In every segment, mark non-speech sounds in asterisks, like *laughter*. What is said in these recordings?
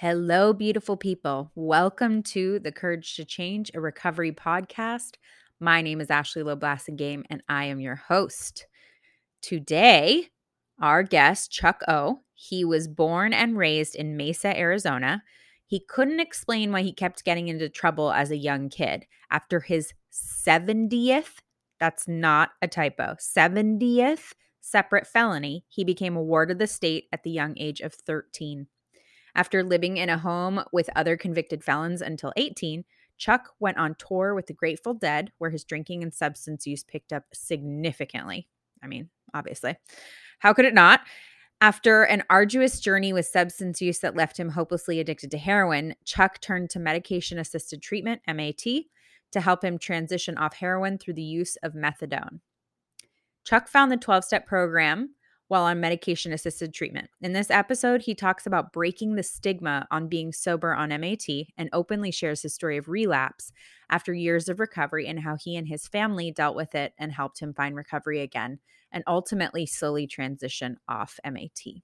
Hello, beautiful people. Welcome to the Courage to Change, a recovery podcast. My name is Ashley Loeb Blassingame, and I am your host. Today, our guest, Chuck O, he was born and raised in Mesa, Arizona. He couldn't explain why he kept getting into trouble as a young kid. After his 70th, that's not a typo, 70th separate felony, he became a ward of the state at the young age of 13. After living in a home with other convicted felons until 18, Chuck went on tour with the Grateful Dead, where his drinking and substance use picked up significantly. I mean, obviously. How could it not? After an arduous journey with substance use that left him hopelessly addicted to heroin, Chuck turned to medication assisted treatment, MAT, to help him transition off heroin through the use of methadone. Chuck found the 12 step program while on medication assisted treatment. In this episode, he talks about breaking the stigma on being sober on MAT and openly shares his story of relapse after years of recovery and how he and his family dealt with it and helped him find recovery again and ultimately slowly transition off MAT.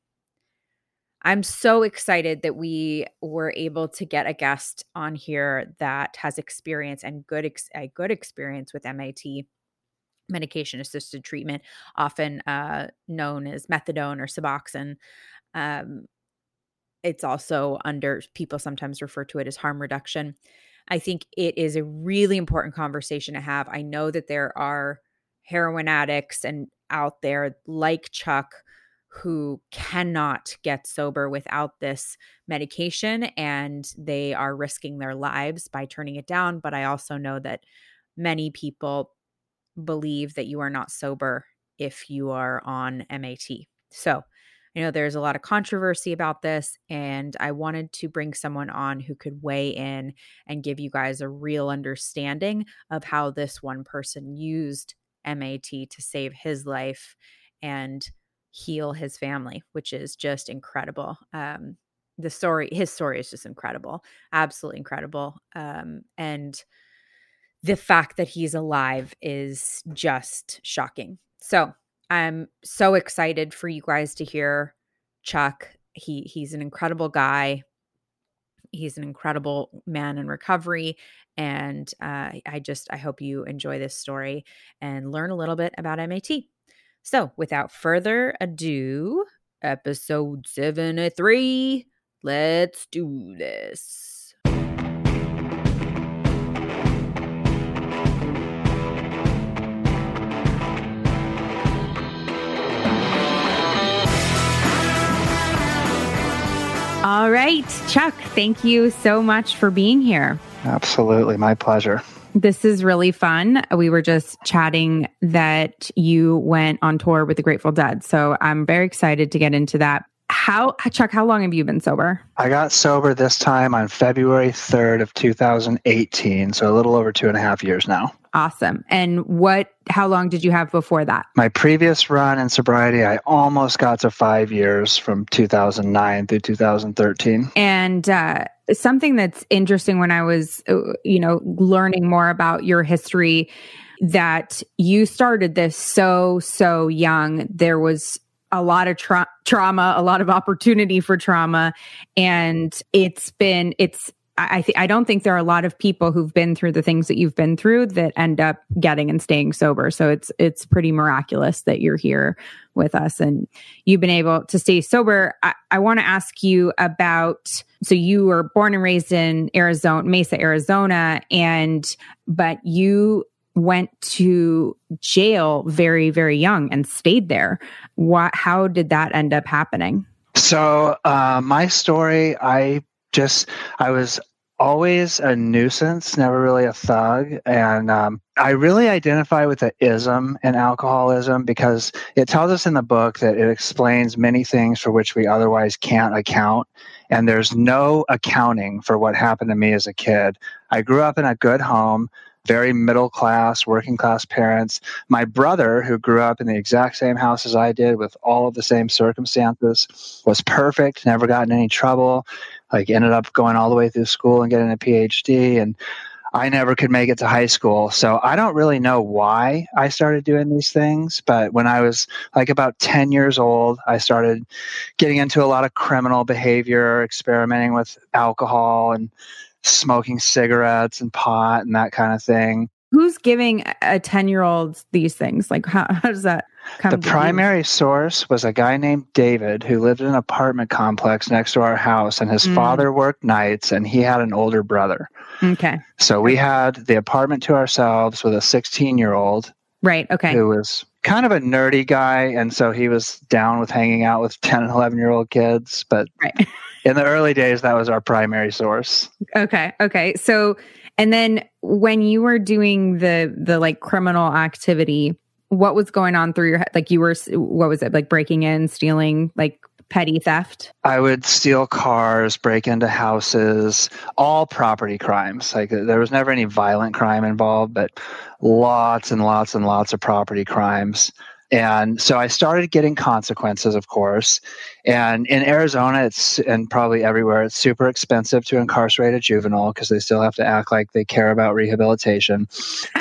I'm so excited that we were able to get a guest on here that has experience and good ex- a good experience with MAT medication assisted treatment, often uh, known as methadone or Suboxone. Um, it's also under people sometimes refer to it as harm reduction. I think it is a really important conversation to have. I know that there are heroin addicts and out there like Chuck who cannot get sober without this medication and they are risking their lives by turning it down, but I also know that many people believe that you are not sober if you are on MAT. So, I know there's a lot of controversy about this, and I wanted to bring someone on who could weigh in and give you guys a real understanding of how this one person used MAT to save his life and heal his family, which is just incredible. Um, the story, his story is just incredible, absolutely incredible. Um, and the fact that he's alive is just shocking. So I'm so excited for you guys to hear Chuck. He he's an incredible guy. He's an incredible man in recovery. And uh, I just I hope you enjoy this story and learn a little bit about MAT. So without further ado, episode 73, let's do this. All right, Chuck, thank you so much for being here. Absolutely, my pleasure. This is really fun. We were just chatting that you went on tour with the Grateful Dead. So I'm very excited to get into that. How, Chuck, how long have you been sober? I got sober this time on February 3rd of 2018. So a little over two and a half years now. Awesome. And what, how long did you have before that? My previous run in sobriety, I almost got to five years from 2009 through 2013. And, uh, something that's interesting when I was, uh, you know, learning more about your history that you started this so, so young. There was a lot of tra- trauma, a lot of opportunity for trauma. And it's been, it's, I th- I don't think there are a lot of people who've been through the things that you've been through that end up getting and staying sober. So it's it's pretty miraculous that you're here with us and you've been able to stay sober. I, I want to ask you about so you were born and raised in Arizona, Mesa, Arizona, and but you went to jail very very young and stayed there. What? How did that end up happening? So uh, my story, I just I was always a nuisance, never really a thug, and um, I really identify with the ism in alcoholism because it tells us in the book that it explains many things for which we otherwise can't account. And there's no accounting for what happened to me as a kid. I grew up in a good home very middle class, working class parents. My brother, who grew up in the exact same house as I did with all of the same circumstances, was perfect, never got in any trouble, like ended up going all the way through school and getting a PhD. And I never could make it to high school. So I don't really know why I started doing these things. But when I was like about 10 years old, I started getting into a lot of criminal behavior, experimenting with alcohol and smoking cigarettes and pot and that kind of thing. Who's giving a 10 year old these things? Like, how, how does that come The primary you? source was a guy named David who lived in an apartment complex next to our house, and his mm. father worked nights and he had an older brother. Okay. So we had the apartment to ourselves with a 16 year old. Right. Okay. Who was kind of a nerdy guy. And so he was down with hanging out with 10 and 11 year old kids. But right. *laughs* in the early days, that was our primary source. Okay. Okay. So, and then when you were doing the the like criminal activity, what was going on through your head? Like you were what was it? Like breaking in, stealing, like petty theft? I would steal cars, break into houses, all property crimes. Like there was never any violent crime involved, but lots and lots and lots of property crimes. And so I started getting consequences, of course. And in Arizona, it's and probably everywhere, it's super expensive to incarcerate a juvenile because they still have to act like they care about rehabilitation.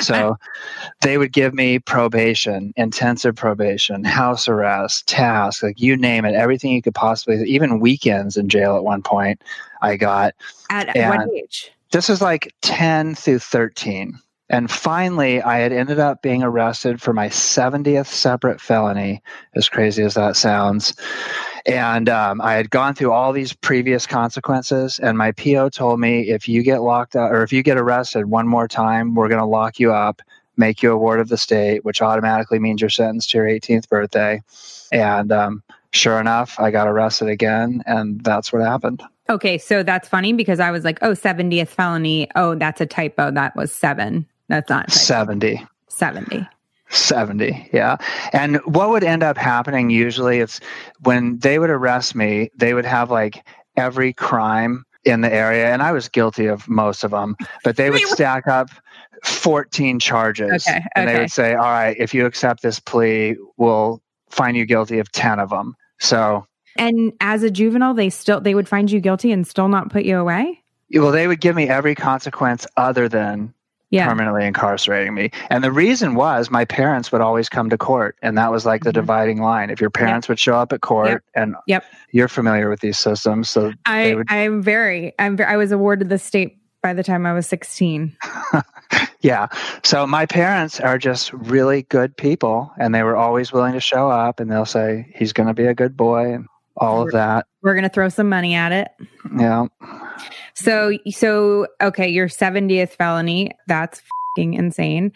So *laughs* they would give me probation, intensive probation, house arrest, task, like you name it, everything you could possibly, even weekends in jail at one point, I got. At and what age? This is like 10 through 13. And finally, I had ended up being arrested for my 70th separate felony, as crazy as that sounds. And um, I had gone through all these previous consequences, and my PO told me if you get locked up or if you get arrested one more time, we're going to lock you up, make you a ward of the state, which automatically means you're sentenced to your 18th birthday. And um, sure enough, I got arrested again, and that's what happened. Okay, so that's funny because I was like, oh, 70th felony. Oh, that's a typo. That was seven. That's not 70. 70. 70 yeah and what would end up happening usually is when they would arrest me they would have like every crime in the area and i was guilty of most of them but they would *laughs* stack up 14 charges okay, okay. and they would say all right if you accept this plea we'll find you guilty of 10 of them so and as a juvenile they still they would find you guilty and still not put you away well they would give me every consequence other than yeah. permanently incarcerating me. And the reason was my parents would always come to court, and that was like the mm-hmm. dividing line. If your parents yep. would show up at court, yep. and yep. you're familiar with these systems, so I would... I'm very I'm I was awarded the state by the time I was 16. *laughs* yeah. So my parents are just really good people, and they were always willing to show up, and they'll say he's going to be a good boy, and all of that. We're going to throw some money at it. Yeah. So, so okay, your 70th felony, that's insane.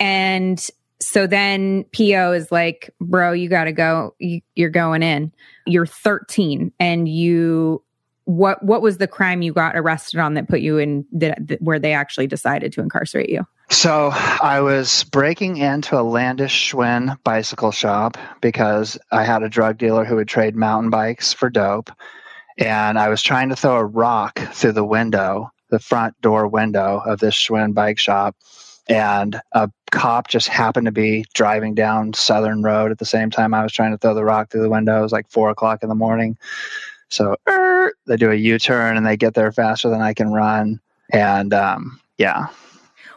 And so then PO is like, bro, you got to go. You, you're going in. You're 13 and you what what was the crime you got arrested on that put you in the, the, where they actually decided to incarcerate you? So I was breaking into a Landish Schwinn bicycle shop because I had a drug dealer who would trade mountain bikes for dope and I was trying to throw a rock through the window, the front door window of this Schwinn bike shop. And a cop just happened to be driving down Southern Road at the same time I was trying to throw the rock through the window. It was like four o'clock in the morning. So er, they do a U turn and they get there faster than I can run. And um, yeah.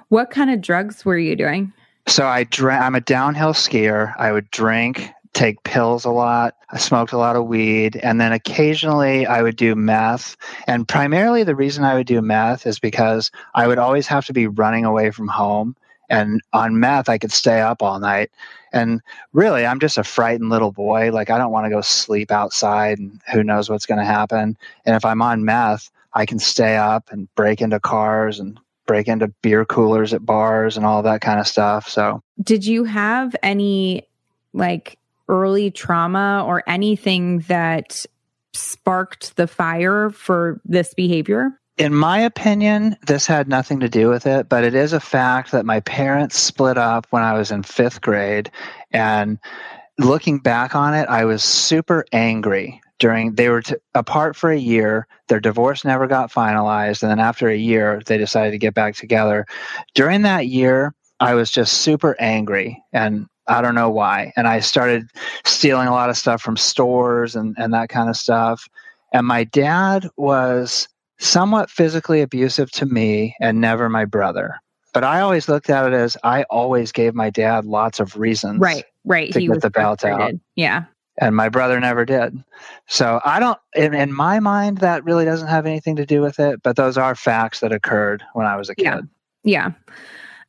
What kind of drugs were you doing? So I drank. I'm a downhill skier. I would drink take pills a lot. I smoked a lot of weed. And then occasionally I would do meth. And primarily the reason I would do meth is because I would always have to be running away from home. And on meth, I could stay up all night. And really, I'm just a frightened little boy. Like, I don't want to go sleep outside and who knows what's going to happen. And if I'm on meth, I can stay up and break into cars and break into beer coolers at bars and all that kind of stuff. So, did you have any like early trauma or anything that sparked the fire for this behavior? In my opinion, this had nothing to do with it, but it is a fact that my parents split up when I was in fifth grade. And looking back on it, I was super angry during they were t- apart for a year their divorce never got finalized and then after a year they decided to get back together during that year i was just super angry and I don't know why. And I started stealing a lot of stuff from stores and, and that kind of stuff. And my dad was somewhat physically abusive to me and never my brother. But I always looked at it as I always gave my dad lots of reasons. Right, right. To get the belt out. Yeah. And my brother never did. So I don't, in, in, my mind, that really doesn't have anything to do with it. But those are facts that occurred when I was a kid. Yeah. yeah.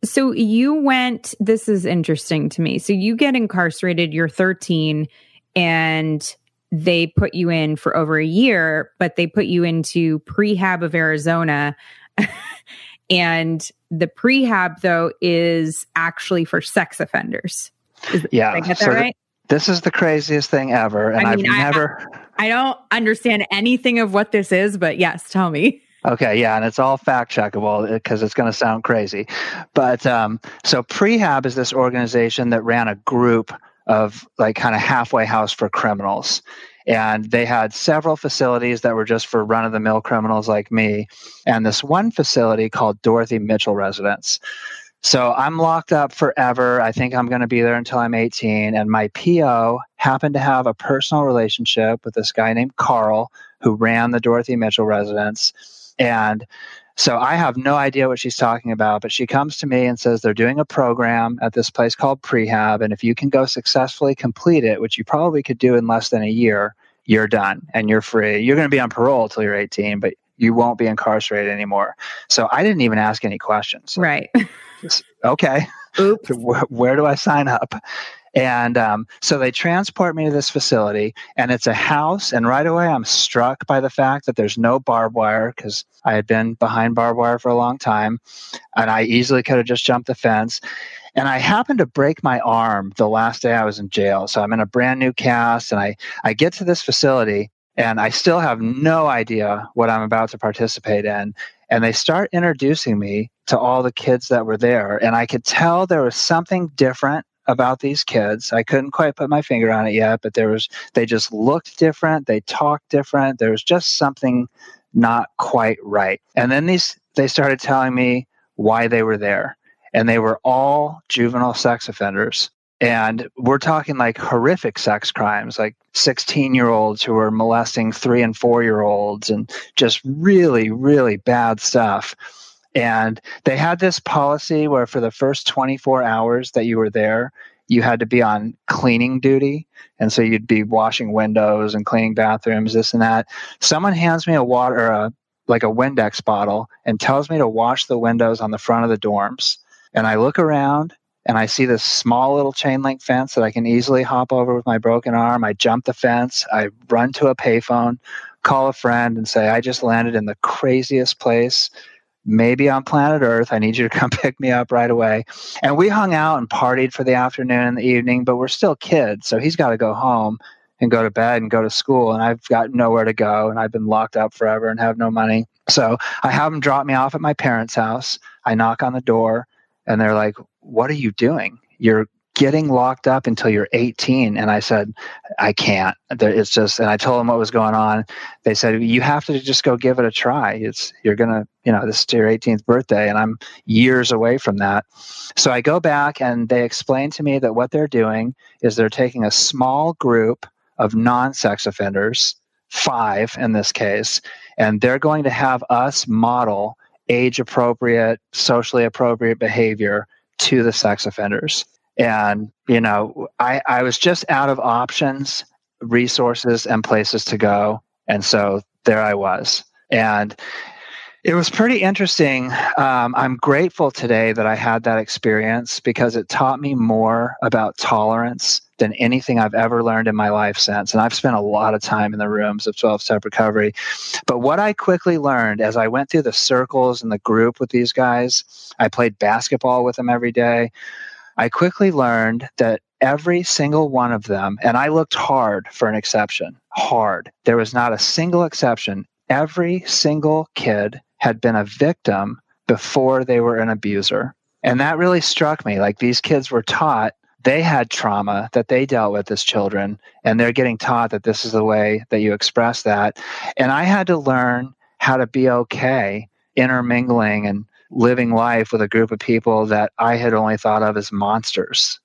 So you went, this is interesting to me. So you get incarcerated, you're 13, and they put you in for over a year, but they put you into prehab of Arizona. *laughs* and the prehab, though, is actually for sex offenders. Is, yeah. I get that so right? this is the craziest thing ever. And I mean, I've never. I, I don't understand anything of what this is, but yes, tell me. Okay, yeah, and it's all fact checkable because it's going to sound crazy. But um, so Prehab is this organization that ran a group of like kind of halfway house for criminals. And they had several facilities that were just for run of the mill criminals like me, and this one facility called Dorothy Mitchell Residence. So I'm locked up forever. I think I'm going to be there until I'm 18. And my PO happened to have a personal relationship with this guy named Carl who ran the Dorothy Mitchell residence. And so I have no idea what she's talking about, but she comes to me and says they're doing a program at this place called Prehab. And if you can go successfully complete it, which you probably could do in less than a year, you're done and you're free. You're going to be on parole until you're 18, but you won't be incarcerated anymore. So I didn't even ask any questions. Right. *laughs* okay. Oops. *laughs* Where, where do I sign up? And um, so they transport me to this facility, and it's a house. And right away, I'm struck by the fact that there's no barbed wire because I had been behind barbed wire for a long time, and I easily could have just jumped the fence. And I happened to break my arm the last day I was in jail. So I'm in a brand new cast, and I, I get to this facility, and I still have no idea what I'm about to participate in. And they start introducing me to all the kids that were there. And I could tell there was something different about these kids. I couldn't quite put my finger on it yet, but there was they just looked different, they talked different. There was just something not quite right. And then these they started telling me why they were there. And they were all juvenile sex offenders. And we're talking like horrific sex crimes, like 16 year olds who were molesting three and four year olds and just really, really bad stuff. And they had this policy where for the first 24 hours that you were there, you had to be on cleaning duty. And so you'd be washing windows and cleaning bathrooms, this and that. Someone hands me a water, a, like a Windex bottle, and tells me to wash the windows on the front of the dorms. And I look around and I see this small little chain link fence that I can easily hop over with my broken arm. I jump the fence, I run to a payphone, call a friend, and say, I just landed in the craziest place maybe on planet Earth. I need you to *laughs* come pick me up right away. And we hung out and partied for the afternoon and the evening, but we're still kids. So he's got to go home and go to bed and go to school. And I've got nowhere to go. And I've been locked up forever and have no money. So I have him drop me off at my parents' house. I knock on the door and they're like, What are you doing? You're getting locked up until you're 18 and i said i can't. It's just and i told them what was going on. They said you have to just go give it a try. It's you're gonna you know this is your 18th birthday and i'm years away from that. So i go back and they explain to me that what they're doing is they're taking a small group of non-sex offenders five in this case and they're going to have us model age appropriate socially appropriate behavior to the sex offenders and, you know, I, I was just out of options, resources, and places to go. And so there I was. And it was pretty interesting. Um, I'm grateful today that I had that experience because it taught me more about tolerance than anything I've ever learned in my life since. And I've spent a lot of time in the rooms of 12 step recovery. But what I quickly learned as I went through the circles and the group with these guys, I played basketball with them every day. I quickly learned that every single one of them, and I looked hard for an exception, hard. There was not a single exception. Every single kid had been a victim before they were an abuser. And that really struck me. Like these kids were taught they had trauma that they dealt with as children, and they're getting taught that this is the way that you express that. And I had to learn how to be okay intermingling and living life with a group of people that I had only thought of as monsters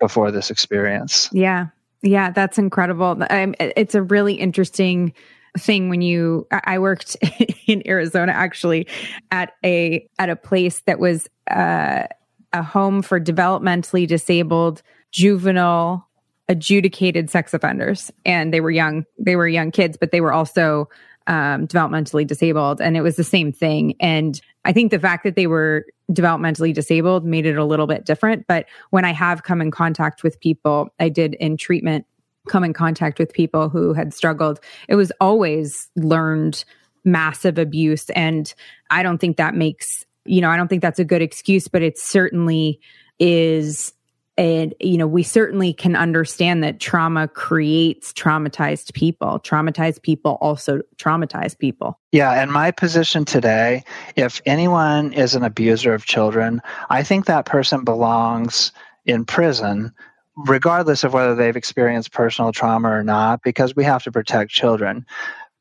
before this experience. Yeah. Yeah, that's incredible. it's a really interesting thing when you I worked *laughs* in Arizona actually at a at a place that was uh, a home for developmentally disabled juvenile adjudicated sex offenders and they were young they were young kids but they were also um, developmentally disabled and it was the same thing and i think the fact that they were developmentally disabled made it a little bit different but when i have come in contact with people i did in treatment come in contact with people who had struggled it was always learned massive abuse and i don't think that makes you know i don't think that's a good excuse but it certainly is and you know we certainly can understand that trauma creates traumatized people. Traumatized people also traumatize people. Yeah and my position today if anyone is an abuser of children i think that person belongs in prison regardless of whether they've experienced personal trauma or not because we have to protect children.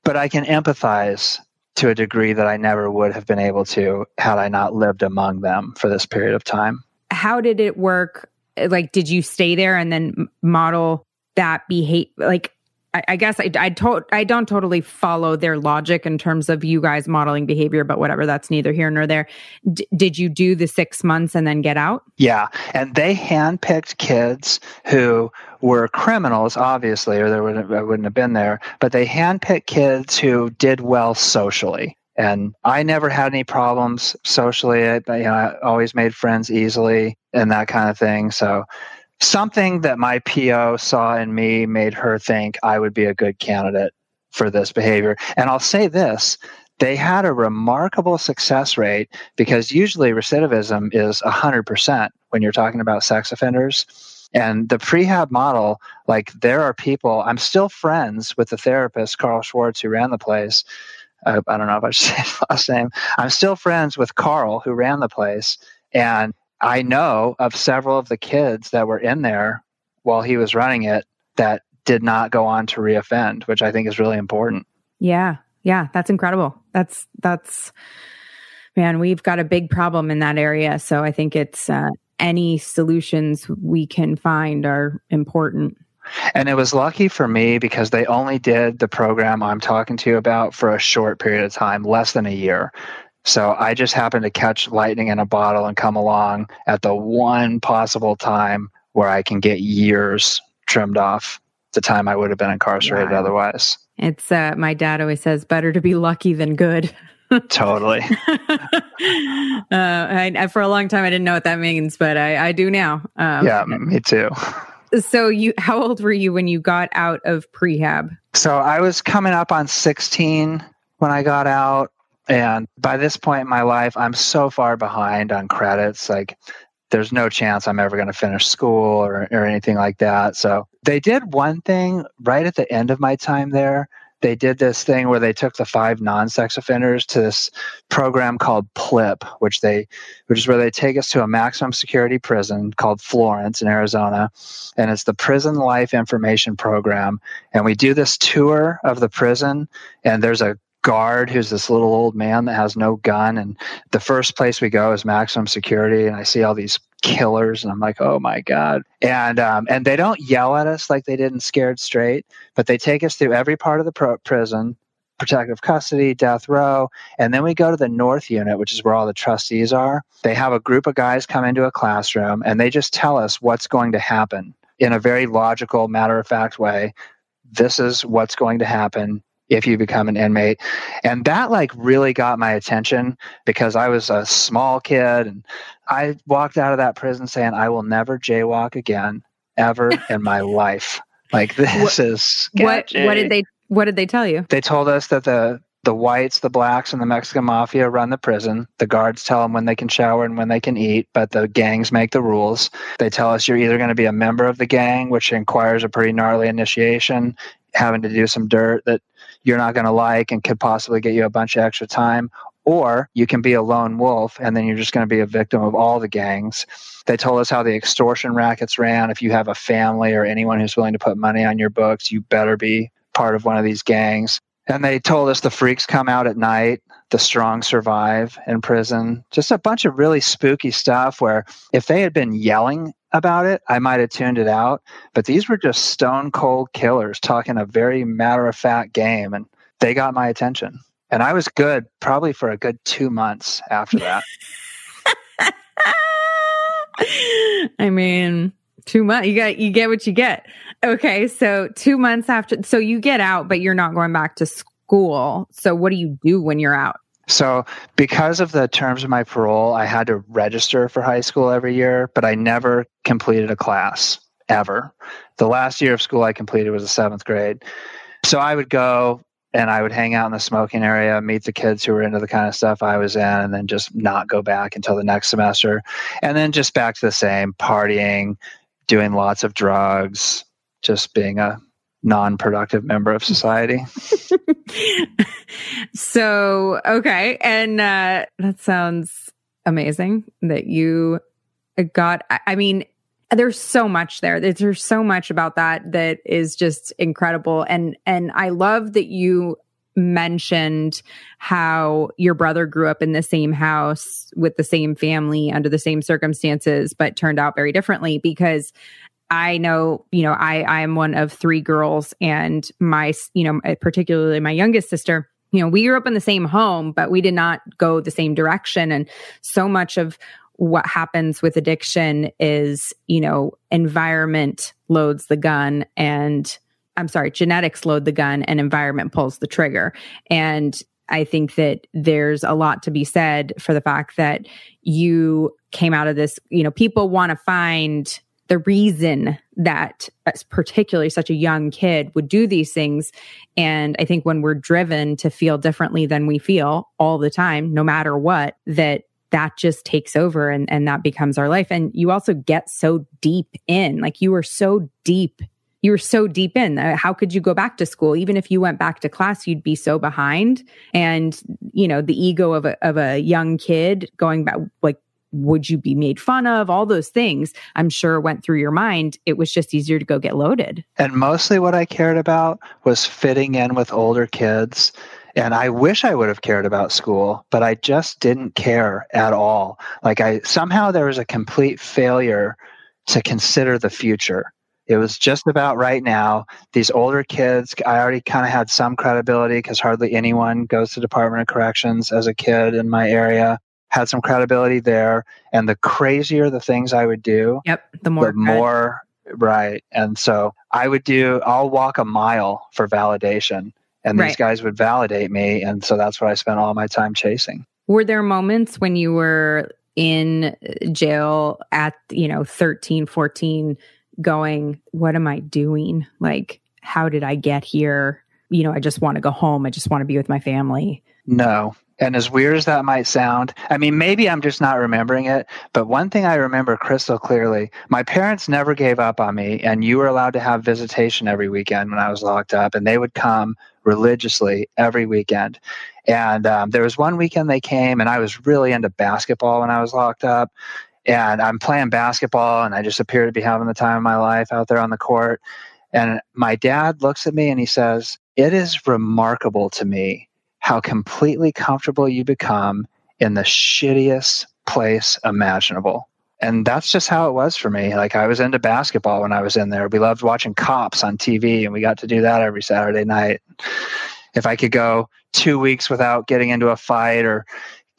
But i can empathize to a degree that i never would have been able to had i not lived among them for this period of time. How did it work like did you stay there and then model that behavior like I, guess I, I, I don't totally follow their logic in terms of you guys modeling behavior, but whatever, that's neither here nor there. D- did you do the six months and then get out? Yeah. And they handpicked kids who were criminals, obviously, or they wouldn't, uh, wouldn't have been there, but they handpicked kids who did well socially. And I never had any problems socially. Eh, I, you know, I always made friends easily and that kind of thing. So something that my PO saw in me made her think I would be a good candidate for this behavior. And I'll say this they had a remarkable success rate because usually recidivism is 100% when you're talking about sex offenders. And the prehab model, like there are people, I'm still friends with the therapist, Carl Schwartz, who ran the place. I, I don't know if I should *laughs* say his last name. I'm still friends with Carl, who ran the place. And I know of several of the kids that were in there while he was running it that did not go on to reoffend, which I think is really important. Yeah. Yeah. That's incredible. That's, that's, man, we've got a big problem in that area. So I think it's, uh, any solutions we can find are important. And it was lucky for me because they only did the program I'm talking to you about for a short period of time, less than a year. So I just happened to catch lightning in a bottle and come along at the one possible time where I can get years trimmed off the time I would have been incarcerated wow. otherwise. It's uh, my dad always says better to be lucky than good. *laughs* totally. *laughs* uh, I, for a long time, I didn't know what that means, but I, I do now. Um, yeah, me too. So you, how old were you when you got out of prehab? So I was coming up on 16 when I got out. And by this point in my life, I'm so far behind on credits. Like, there's no chance I'm ever going to finish school or, or anything like that. So, they did one thing right at the end of my time there. They did this thing where they took the five non-sex offenders to this program called PLIP, which they, which is where they take us to a maximum security prison called Florence in Arizona, and it's the Prison Life Information Program. And we do this tour of the prison, and there's a guard who's this little old man that has no gun. And the first place we go is maximum security. And I see all these killers and I'm like, oh my God. And um, and they don't yell at us like they did in Scared Straight, but they take us through every part of the pro- prison, protective custody, death row. And then we go to the North Unit, which is where all the trustees are. They have a group of guys come into a classroom and they just tell us what's going to happen in a very logical, matter of fact way. This is what's going to happen if you become an inmate. And that like really got my attention because I was a small kid and I walked out of that prison saying, I will never jaywalk again ever *laughs* in my life. Like this what, is sketchy. what what did they what did they tell you? They told us that the the whites, the blacks, and the Mexican mafia run the prison. The guards tell them when they can shower and when they can eat, but the gangs make the rules. They tell us you're either going to be a member of the gang, which requires a pretty gnarly initiation, having to do some dirt that you're not going to like and could possibly get you a bunch of extra time, or you can be a lone wolf and then you're just going to be a victim of all the gangs. They told us how the extortion rackets ran. If you have a family or anyone who's willing to put money on your books, you better be part of one of these gangs. And they told us the freaks come out at night, the strong survive in prison. Just a bunch of really spooky stuff where if they had been yelling about it, I might have tuned it out. But these were just stone cold killers talking a very matter of fact game. And they got my attention. And I was good probably for a good two months after that. *laughs* I mean, two months. You got you get what you get. Okay, so two months after, so you get out, but you're not going back to school. So what do you do when you're out? So, because of the terms of my parole, I had to register for high school every year, but I never completed a class ever. The last year of school I completed was the seventh grade. So, I would go and I would hang out in the smoking area, meet the kids who were into the kind of stuff I was in, and then just not go back until the next semester. And then just back to the same partying, doing lots of drugs, just being a non productive member of society. *laughs* *laughs* so, okay. And uh, that sounds amazing that you got, I mean, there's so much there. There's so much about that that is just incredible. And and I love that you mentioned how your brother grew up in the same house with the same family under the same circumstances, but turned out very differently because I know, you know, I I am one of three girls and my, you know, eh, particularly my youngest sister, you know, we grew up in the same home, but we did not go the same direction and so much of what happens with addiction is, you know, environment loads the gun and I'm sorry, genetics load the gun and environment pulls the trigger. And I think that there's a lot to be said for the fact that you came out of this, you know, people want to find the reason that particularly such a young kid would do these things and i think when we're driven to feel differently than we feel all the time no matter what that that just takes over and, and that becomes our life. And you also get so deep in, like you were so deep, you were so deep in. Uh, how could you go back to school? Even if you went back to class, you'd be so behind. And, you know, the ego of a, of a young kid going back, like, would you be made fun of? All those things I'm sure went through your mind. It was just easier to go get loaded. And mostly what I cared about was fitting in with older kids and I wish I would have cared about school, but I just didn't care at all. Like I somehow there was a complete failure to consider the future. It was just about right now. These older kids, I already kind of had some credibility because hardly anyone goes to Department of Corrections as a kid in my area. Had some credibility there, and the crazier the things I would do, yep, the more, the more right. And so I would do. I'll walk a mile for validation and right. these guys would validate me. And so that's what i spent all my time chasing. Were there moments when you were in jail at you know 13 14 going what am i doing? Like how did i get here? You know i just want to go home. I just want to be with my family. No and as weird as that might sound, I mean, maybe I'm just not remembering it, but one thing I remember crystal clearly my parents never gave up on me, and you were allowed to have visitation every weekend when I was locked up, and they would come religiously every weekend. And um, there was one weekend they came, and I was really into basketball when I was locked up. And I'm playing basketball, and I just appear to be having the time of my life out there on the court. And my dad looks at me and he says, It is remarkable to me how completely comfortable you become in the shittiest place imaginable. And that's just how it was for me. Like I was into basketball when I was in there. We loved watching cops on TV and we got to do that every Saturday night. If I could go two weeks without getting into a fight or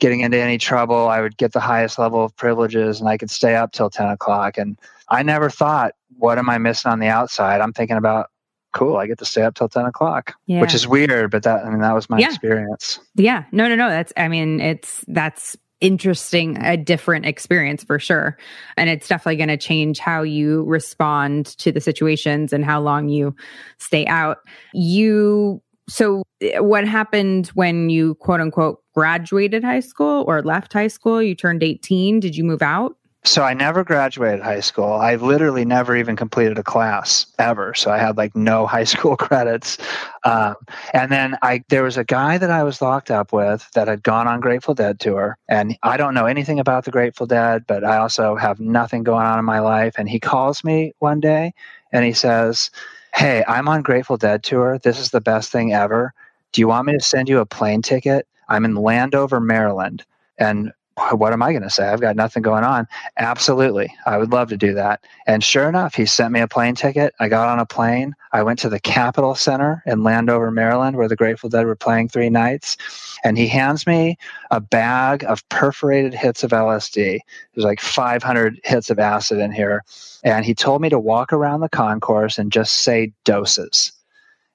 getting into any trouble, I would get the highest level of privileges and I could stay up till 10 o'clock. And I never thought, what am I missing on the outside? I'm thinking about cool. I get to stay up till 10 o'clock, yeah. which is weird, but that, I mean, that was my yeah. experience. Yeah. No, no, no. That's, I mean, it's, that's interesting, a different experience for sure. And it's definitely going to change how you respond to the situations and how long you stay out. You, so eh, what happened when you quote unquote graduated high school or left high school? You turned 18. Did you move out? So I never graduated high school. I literally never even completed a class ever. So I had like no *laughs* high school credits. Um, and then I there was a guy that I was locked up with that had gone on Grateful Dead tour, and I don't know anything about the Grateful Dead, but I also have nothing going on in my life. And he calls me one day and he says, "Hey, I'm on Grateful Dead tour. This is the best thing ever. Do you want me to send you a plane ticket? I'm in Landover, Maryland." And what am I going to say? I've got nothing going on. Absolutely. I would love to do that. And sure enough, he sent me a plane ticket. I got on a plane. I went to the Capitol Center in Landover, Maryland, where the Grateful Dead were playing three nights. And he hands me a bag of perforated hits of LSD. There's like 500 hits of acid in here. And he told me to walk around the concourse and just say doses.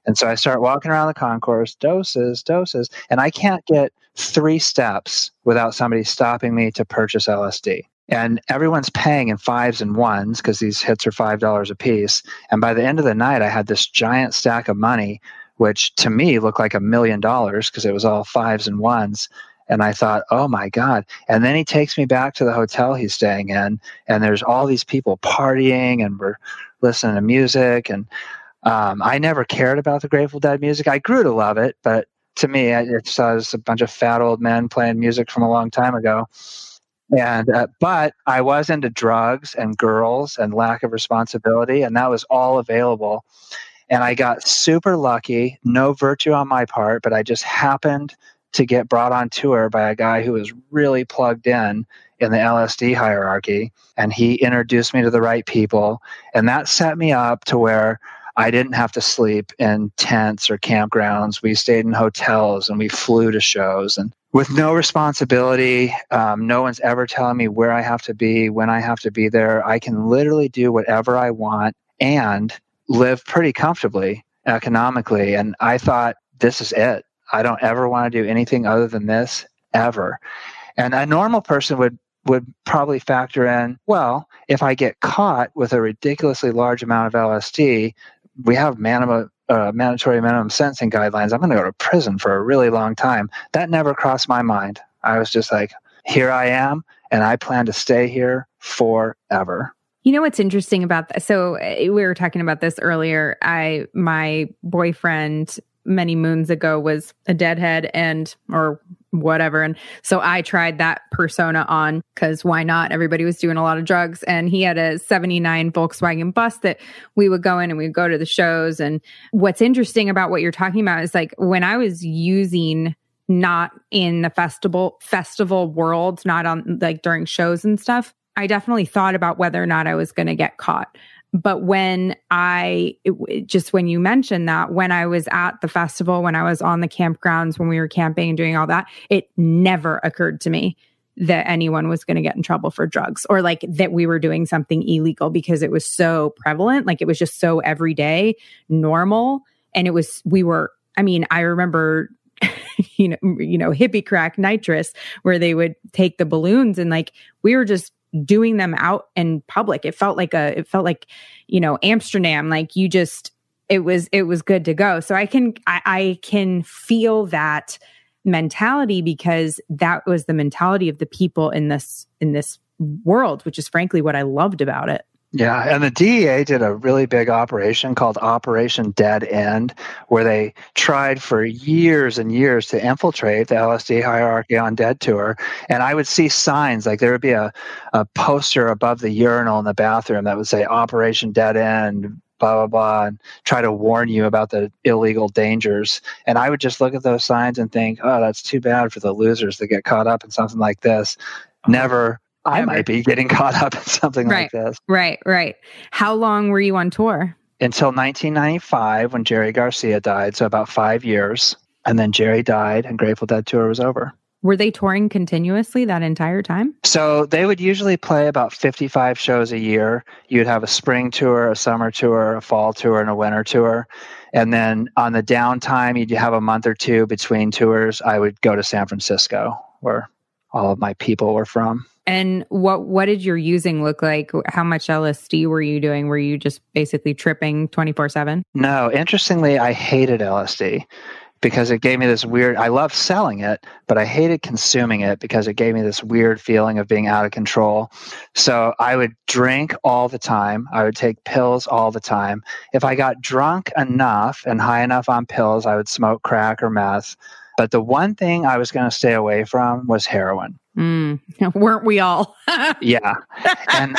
And so I start walking around the concourse, doses, doses, and I can't get three steps without somebody stopping me to purchase LSD. And everyone's paying in fives and ones because these hits are $5 a piece. And by the end of the night, I had this giant stack of money, which to me looked like a million dollars because it was all fives and ones. And I thought, oh my God. And then he takes me back to the hotel he's staying in, and there's all these people partying, and we're listening to music. And um, I never cared about the Grateful Dead music. I grew to love it, but to me, it was a bunch of fat old men playing music from a long time ago. And uh, but I was into drugs and girls and lack of responsibility, and that was all available. And I got super lucky. No virtue on my part, but I just happened to get brought on tour by a guy who was really plugged in in the LSD hierarchy, and he introduced me to the right people, and that set me up to where I didn't have to sleep in tents or campgrounds. We stayed in hotels and we flew to shows and with no responsibility. Um, no one's ever telling me where I have to be, when I have to be there. I can literally do whatever I want and live pretty comfortably economically. And I thought, this is it. I don't ever want to do anything other than this ever. And a normal person would would probably factor in well if i get caught with a ridiculously large amount of lsd we have uh, mandatory minimum sentencing guidelines. I'm going to go to prison for a really long time. That never crossed my mind. I was just like, here I am, and I plan to stay here forever. You know what's interesting about that? So uh, we were talking about this earlier. I my boyfriend many moons ago was a deadhead and or whatever. And so i tried that persona on because why not? Everybody was doing a lot of drugs and he had a 79 volkswagen bus that we would go in and we'd go to the shows. And what's interesting about what you're talking about is like when i was using not in the festival festival world not on like during shows and stuff i definitely thought about whether or not i was going to get caught but when I it, just when you mentioned that, when I was at the festival, when I was on the campgrounds, when we were camping and doing all that, it never occurred to me that anyone was going to get in trouble for drugs or like that we were doing something illegal because it was so prevalent. Like it was just so everyday, normal. And it was, we were, I mean, I remember *laughs* you know, you know, hippie crack nitrous, where they would take the balloons and like we were just doing them out in public. It felt like a it felt like, you know, Amsterdam, like you just it was it was good to go. So I can I, I can feel that mentality because that was the mentality of the people in this in this world, which is frankly what I loved about it. Yeah, and the DEA did a really big operation called Operation Dead End, where they tried for years and years to infiltrate the LSD hierarchy on Dead Tour. And I would see signs like there would be a, a poster above the urinal in the bathroom that would say Operation Dead End, blah blah blah and try to warn you about the illegal dangers and i would just look at those signs and think oh that's too bad for the losers that get caught up in something like this uh-huh. never I might be getting caught up in something right, like this. Right, right. How long were you on tour? Until 1995 when Jerry Garcia died, so about five years. And then Jerry died and Grateful Dead tour was over. Were they touring continuously that entire time? So they would usually play about 55 shows a year. You'd have a spring tour, a summer tour, a fall tour, and a winter tour. And then on the downtime, you'd have a month or two between tours. I would go to San Francisco where all of my people were from. And what what did your using look like? How much LSD were you doing? Were you just basically tripping 24/7? No, interestingly, I hated LSD because it gave me this weird I love selling it, but I hated consuming it because it gave me this weird feeling of being out of control. So I would drink all the time. I would take pills all the time. If I got drunk enough and high enough on pills, I would smoke crack or meth. But the one thing I was going to stay away from was heroin. Mm, *laughs* weren't we all? *laughs* yeah. And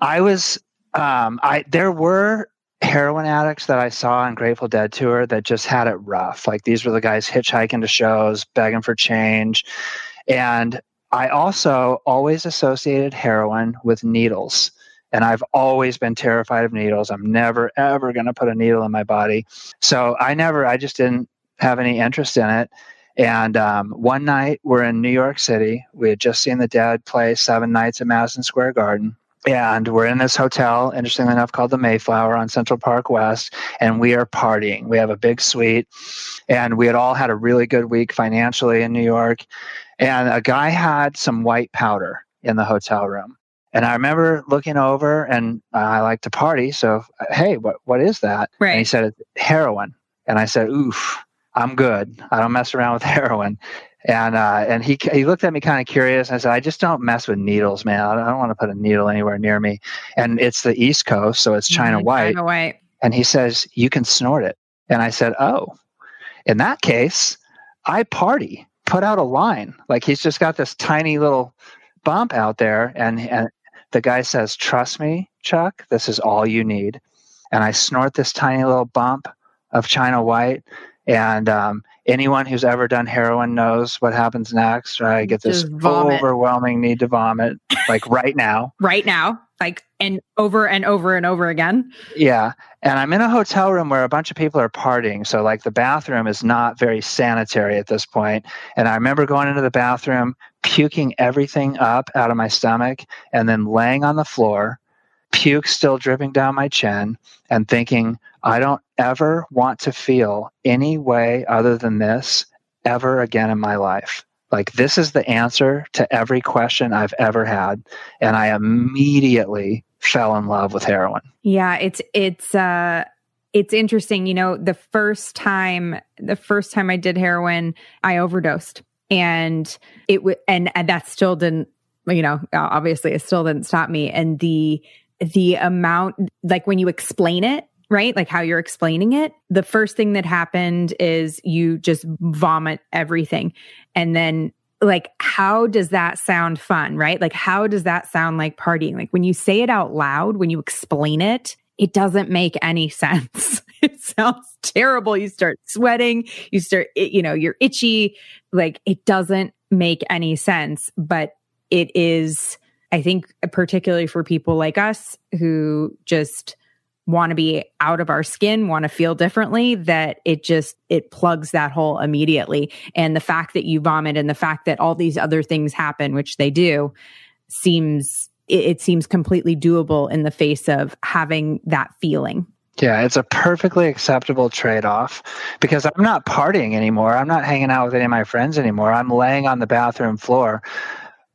I was, um, I, there were heroin addicts that I saw on Grateful Dead tour that just had it rough. Like these were the guys hitchhiking to shows, begging for change. And I also always associated heroin with needles. And I've always been terrified of needles. I'm never, ever going to put a needle in my body. So I never, I just didn't have any interest in it. And um, one night we're in New York City. We had just seen the Dead play seven nights at Madison Square Garden. And we're in this hotel, interestingly enough, called the Mayflower on Central Park West. And we are partying. We have a big suite. And we had all had a really good week financially in New York. And a guy had some white powder in the hotel room. And I remember looking over, and I like to party. So, hey, what what is that? Right. And he said, heroin. And I said, oof, I'm good. I don't mess around *laughs* with heroin. And uh, and he he looked at me kind of curious. And I said, I just don't mess with needles, man. I don't want to put a needle anywhere near me. And it's the East Coast, so it's China Mhm, White. China White. And he says, you can snort it. And I said, oh, in that case, I party. Put out a line. Like he's just got this tiny little bump out there, and and the guy says, trust me, Chuck. This is all you need. And I snort this tiny little bump of China White. And um, anyone who's ever done heroin knows what happens next. Right? I get this overwhelming need to vomit, like right now. *laughs* Right now, like, and over and over and over again. Yeah. And I'm in a hotel room where a bunch of people are partying. So, like, the bathroom is not very sanitary at this point. And I remember going into the bathroom, puking everything up out of my stomach, and then laying on the floor, puke still dripping down my chin, and thinking, I don't ever want to feel any way other than this ever again in my life. Like, this is the answer to every question I've ever had. And I immediately fell in love with heroin. Yeah, it's it's uh it's interesting, you know, the first time the first time I did heroin, I overdosed. And it w- and, and that still didn't you know, obviously it still didn't stop me and the the amount like when you explain it, right? Like how you're explaining it, the first thing that happened is you just vomit everything. And then like how does that sound fun right? Like how does that sound like partying? Like when you say it out loud when you explain it it doesn't make any *laughs* sense. It sounds terrible. You start sweating. You start you know you're itchy. Like it doesn't make any sense. But it is i think particularly for people like us who just want to be out of our skin want to feel differently that it just it plugs that hole immediately and the fact that you vomit and the fact that all these other things happen which they do seems it, it seems completely doable in the face of having that feeling Yeah, it's a perfectly acceptable trade off because I'm not partying anymore. I'm not hanging out with any of my friends anymore. I'm laying on the bathroom floor,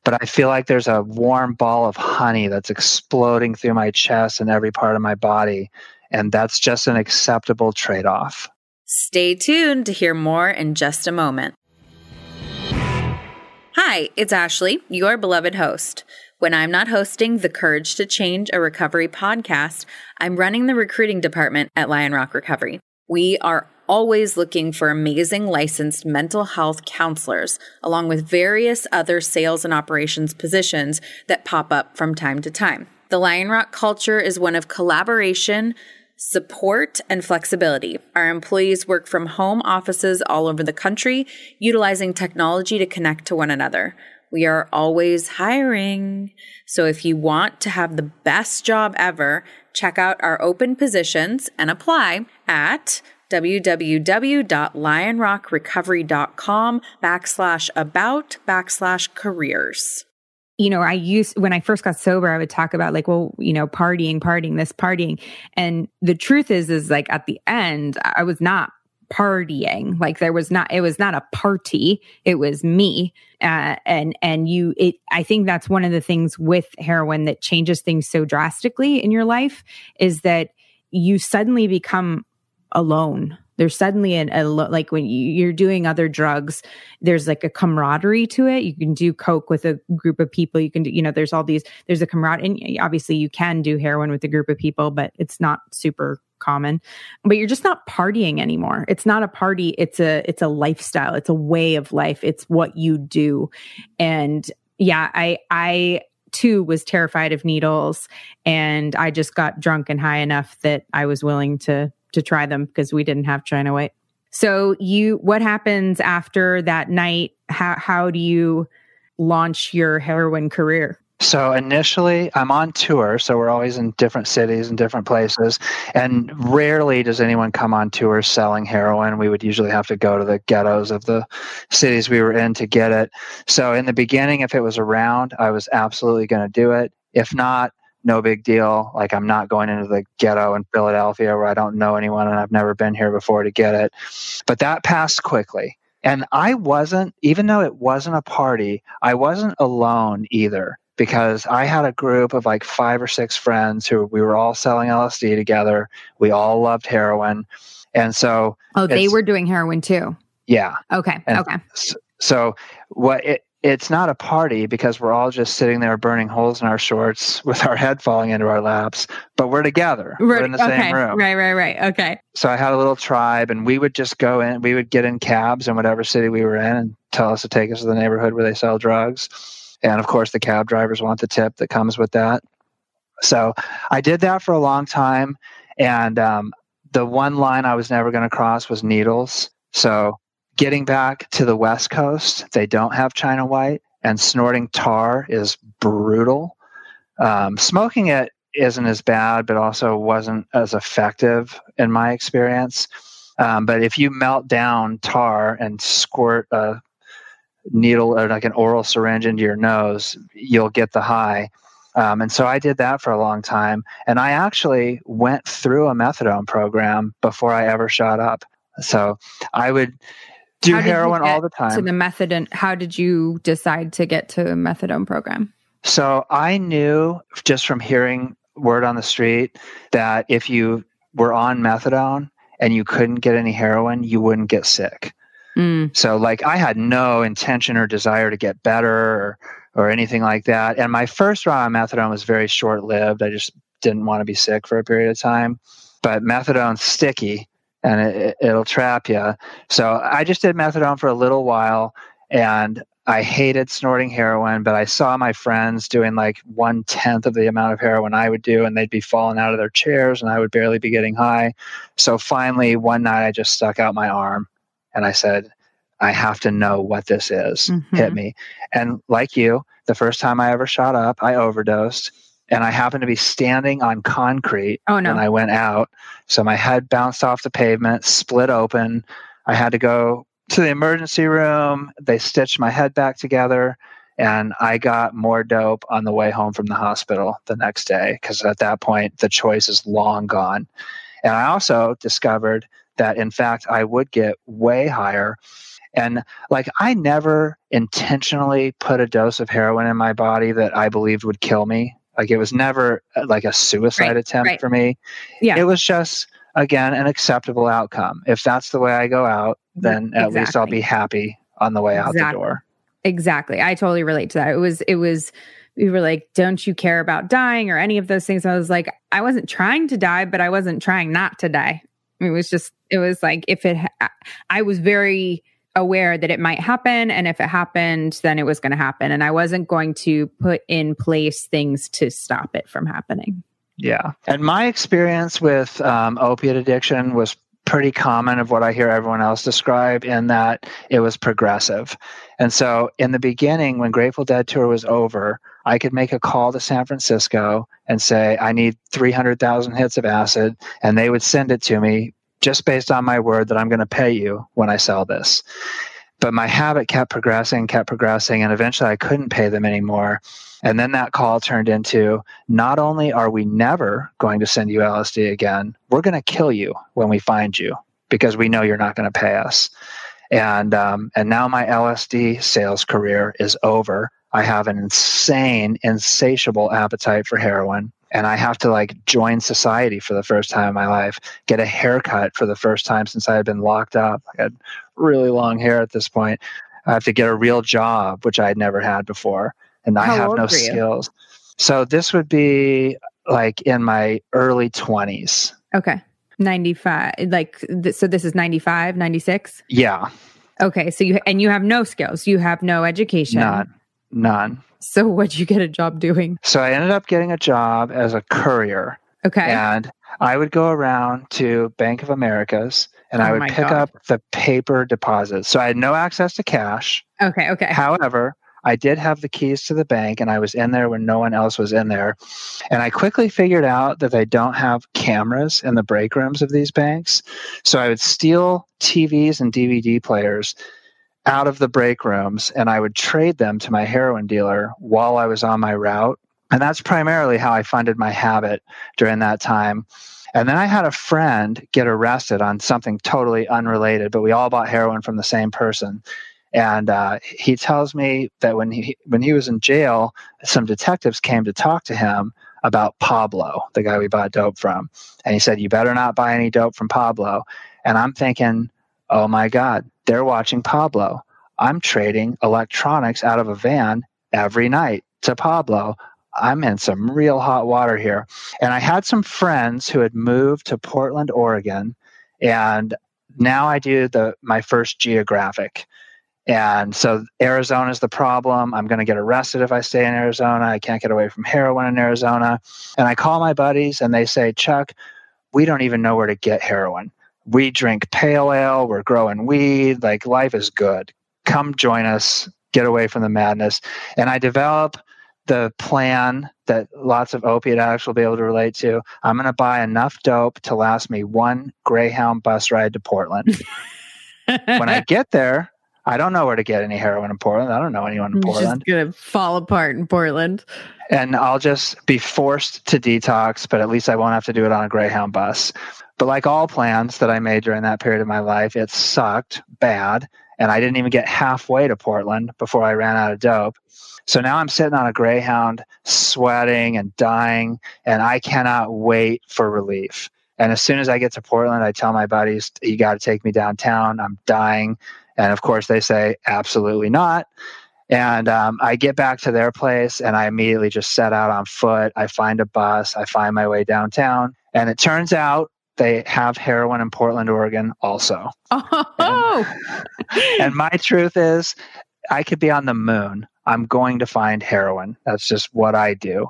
but I feel like there's a warm ball of honey that's exploding through my chest and every part of my body. And that's just an acceptable trade off. Stay tuned to hear more in just a moment. Hi, it's Ashley, your beloved host. When I'm not hosting the Courage to Change a Recovery podcast, I'm running the recruiting department at Lion Rock Recovery. We are always looking for amazing licensed mental health counselors, along with various other sales and operations positions that pop up from time to time. The Lion Rock culture is one of collaboration, support, and flexibility. Our employees work from home offices all over the country, utilizing technology to connect to one another. We are always hiring. So if you want to have the best job ever, check out our open positions and apply at www.lionrockrecovery.com backslash about backslash careers. you know, I used when I first got sober, I would talk about like, well, you know, partying, partying, this partying. And the truth is, is like at the end, I was not partying. Like there was not, it was not a party. It was me. Uh, and, and you, it, I think that's one of the things with heroin that changes things so drastically in your life is that you suddenly become alone. There's suddenly an, a, like when you, you're doing other drugs, there's like a camaraderie to it. You can do coke with a group of people. You can do, you know, there's all these, there's a camaraderie. And obviously you can do heroin with a group of people, but it's not super common. But you're just not partying anymore. It's not a party. It's a, it's a lifestyle. It's a way of life. It's what you do. And yeah, I, I, too was terrified of needles and I just got drunk and high enough that I was willing to to try them because we didn't have China White. So you what happens after that night? How how do you launch your heroin career? So initially, I'm on tour, so we're always in different cities and different places. And rarely does anyone come on tour selling heroin. We would usually have to go to the ghettos of the cities we were in to get it. So in the beginning, if it was around, I was absolutely going to do it. If not, no big deal. Like I'm not going into the ghetto in Philadelphia where I don't know anyone and I've never been here before to get it. But that passed quickly. And I wasn't, even though it wasn't a party, I wasn't alone either because I had a group of like five or six friends who we were all selling LSD together. We all loved heroin. And so Oh, they were doing heroin too. Yeah. Okay. And okay. So what it it's not a party because we're all just sitting there burning holes in our shorts *laughs* with our head falling into our laps, but we're together. Right, we're in the okay. same room. Right, right, right. Okay. So I had a little tribe and we would just go in, we would get in cabs in whatever city we were in and tell us to take us to the neighborhood where they sell drugs. And of course, the cab drivers want the tip that comes with that. So I did that for a long time. And um, the one line I was never going to cross was needles. So getting back to the West Coast, they don't have China White, and snorting tar is brutal. Um, smoking it isn't as bad, but also wasn't as effective in my experience. Um, but if you melt down tar and squirt a needle or like an oral syringe into your nose, you'll get the high. Um, and so I did that for a long time. And I actually went through a methadone program before I ever shot up. So I would do How heroin all the time. To the methadone, how did you decide to get to a methadone program? So I knew just from hearing word on the street that if you were on methadone and you couldn't get any heroin, you wouldn't get sick. Mm. So like I had no intention or desire to get better or, or anything like that. And my first round of methadone was very short lived. I just didn't want to be sick for a period of time. But methadone's sticky and it, it'll trap you. So I just did methadone for a little while and I hated snorting heroin, but I saw my friends doing like one tenth of the amount of heroin I would do, and they'd be falling out of their chairs, and I would barely be getting high. So finally, one night, I just stuck out my arm and I said, I have to know what this is. Mhm. Hit me. And like you, the first time I ever shot up, I overdosed. And I happened to be standing on concrete Oh no. when I went out. So my head bounced off the pavement, split open. I had to go to the emergency room. They stitched my head back together. And I got more dope on the way home from the hospital the next day because at that point, the choice is long gone. And I also discovered that, in fact, I would get way higher. And like, I never intentionally put a dose of heroin in my body that I believed would kill me. Like, it was never uh, like a suicide Right, attempt right. for me. Yeah. It was just, again, an acceptable outcome. If that's the way I go out, then at least I'll be happy on the way out the Exactly. door. Exactly. I totally relate to that. It was, it was, we were like, don't you care about dying or any of those things? I was like, I wasn't trying to die, but I wasn't trying not to die. It was just, it was like, if it, ha- I was very aware that it might happen. And if it happened, then it was going to happen. And I wasn't going to put in place things to stop it from happening. Yeah. And my experience with um, opiate addiction was pretty common of what I hear everyone else describe in that it was progressive. And so in the beginning, when Grateful Dead tour was over, I could make a call to San Francisco and say, I need 300,000 hits of acid, and they would send it to me just based on my word that I'm going to pay you when I sell this. But my habit kept progressing, kept progressing, and eventually I couldn't pay them anymore. And then that call turned into not only are we never going to send you LSD again, we're going to kill you when we find you because we know you're not going to pay us. And um, and now my LSD sales career is over. I have an insane, insatiable appetite for heroin. And I have to like join society for the first time in my life, get a haircut for the first time since I had been locked up. I had really long hair at this point. I have to get a real job, which I had never had before. And I have no skills. So this would be like in my early 20s. Okay. 95 like th- so this is 95 96 Yeah, okay so you and you have no skills you have no education none, none. so what'd you get a job doing So I ended up getting a job as a courier. okay And I would go around to Bank of America's and I Oh would pick God. up the paper deposits. So I had no access to cash. okay okay However, I did have the keys to the bank and I was in there when no one else was in there. And I quickly figured out that they don't have cameras in the break rooms of these banks. So I would steal TVs and DVD players out of the break rooms and I would trade them to my heroin dealer while I was on my route. And that's primarily how I funded my habit during that time. And then I had a friend get arrested on something totally unrelated, but we all bought heroin from the same person. And uh, he tells me that when he when he was in jail, some detectives came to talk to him about Pablo, the guy we bought dope from. And he said, "You better not buy any dope from Pablo." And I'm thinking, "Oh my God, they're watching Pablo. I'm trading electronics out of a van every night to Pablo. I'm in some real hot water here. And I had some friends who had moved to Portland, Oregon, and now I do the my first geographic. And so Arizona is the problem. I'm going to get arrested if I stay in Arizona. I can't get away from heroin in Arizona. And I call my buddies and they say, Chuck, we don't even know where to get heroin. We drink pale ale, we're growing weed, like life is good. Come join us, get away from the madness. And I develop the plan that lots of opiate addicts will be able to relate to. I'm going to buy enough dope to last me one Greyhound bus ride to Portland. *laughs* when I get there, I don't know where to get any heroin in Portland. I don't know anyone in Portland. It's gonna fall apart in Portland. And I'll just be forced to detox, but at least I won't have to do it on a Greyhound bus. But like all plans that I made during that period of my life, it sucked bad. And I didn't even get halfway to Portland before I ran out of dope. So now I'm sitting on a Greyhound, sweating and dying, and I cannot wait for relief. And as soon as I get to Portland, I tell my buddies, you got to take me downtown. I'm dying. And of course, they say, absolutely not. And um, I get back to their place and I immediately just set out on foot. I find a bus, I find my way downtown. And it turns out they have heroin in Portland, Oregon also. Oh. And, and my truth is, I could be on the moon. I'm going to find heroin. That's just what I do.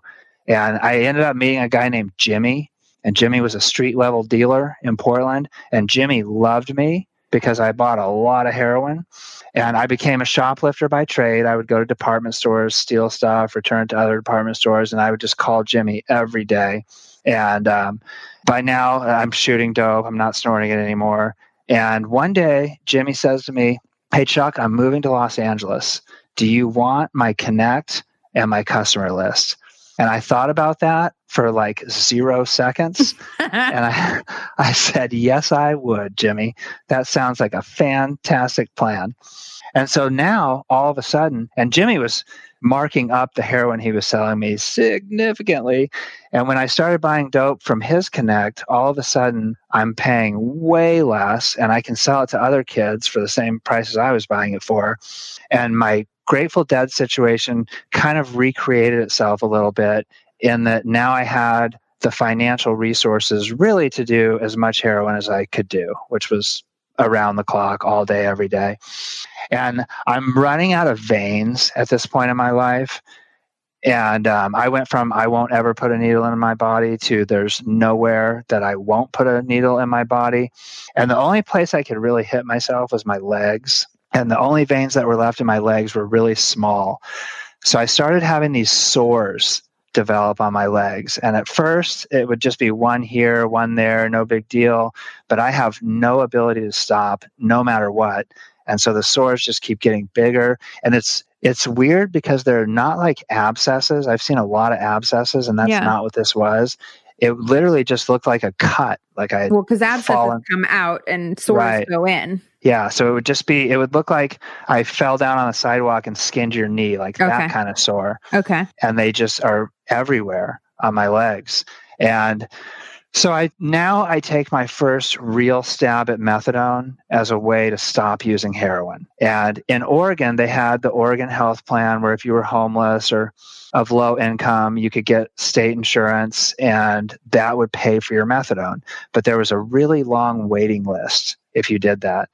And I ended up meeting a guy named Jimmy, and Jimmy was a street level dealer in Portland. And Jimmy loved me because I bought a lot of heroin. And I became a shoplifter by trade. I would go to department stores, steal stuff, return to other department stores, and I would just call Jimmy every day. And um, by now, uh, I'm shooting dope. I'm not snorting it anymore. And one day, Jimmy says to me, Hey, Chuck, I'm moving to Los Angeles. Do you want my connect and my customer list? And I thought about that for like zero seconds. *laughs* and I, *laughs* I said, Yes, I would, Jimmy. That sounds like a fantastic plan. And so now all of a sudden, and Jimmy was marking up the heroin he was selling me significantly. And when I started buying dope from his Connect, all of a sudden I'm paying way less and I can sell it to other kids for the same prices I was buying it for. And my Grateful Dead situation kind of recreated itself a little bit in that now I had the financial resources really to do as much heroin as I could do, which was around the clock all day, every day. And I'm running out of veins at this point in my life. And um, I went from I won't ever put a needle in my body to there's nowhere that I won't put a needle in my body. And the only place I could really hit myself was my legs. And the only veins that were left in my legs were really small. So I started having these sores develop on my legs. And at first, it would just be one here, one there, no big deal. But I have no ability to stop no matter what. And so the sores just keep getting bigger. And it's it's weird because they're not like abscesses. I've seen a lot of abscesses, and that's yeah. not what this was. It literally just looked like a cut, like I well, because abscesses fallen. come out and sores right. go in. Yeah, so it would just be it would look like I fell down on the sidewalk and skinned your knee, like okay. that kind of sore. Okay. And they just are everywhere on my legs. And so I now I take my first real stab at methadone as a way to stop using heroin. And in Oregon, they had the Oregon Health Plan where if you were homeless or of low income, you could get state insurance and that would pay for your methadone. But there was a really long waiting list if you did that.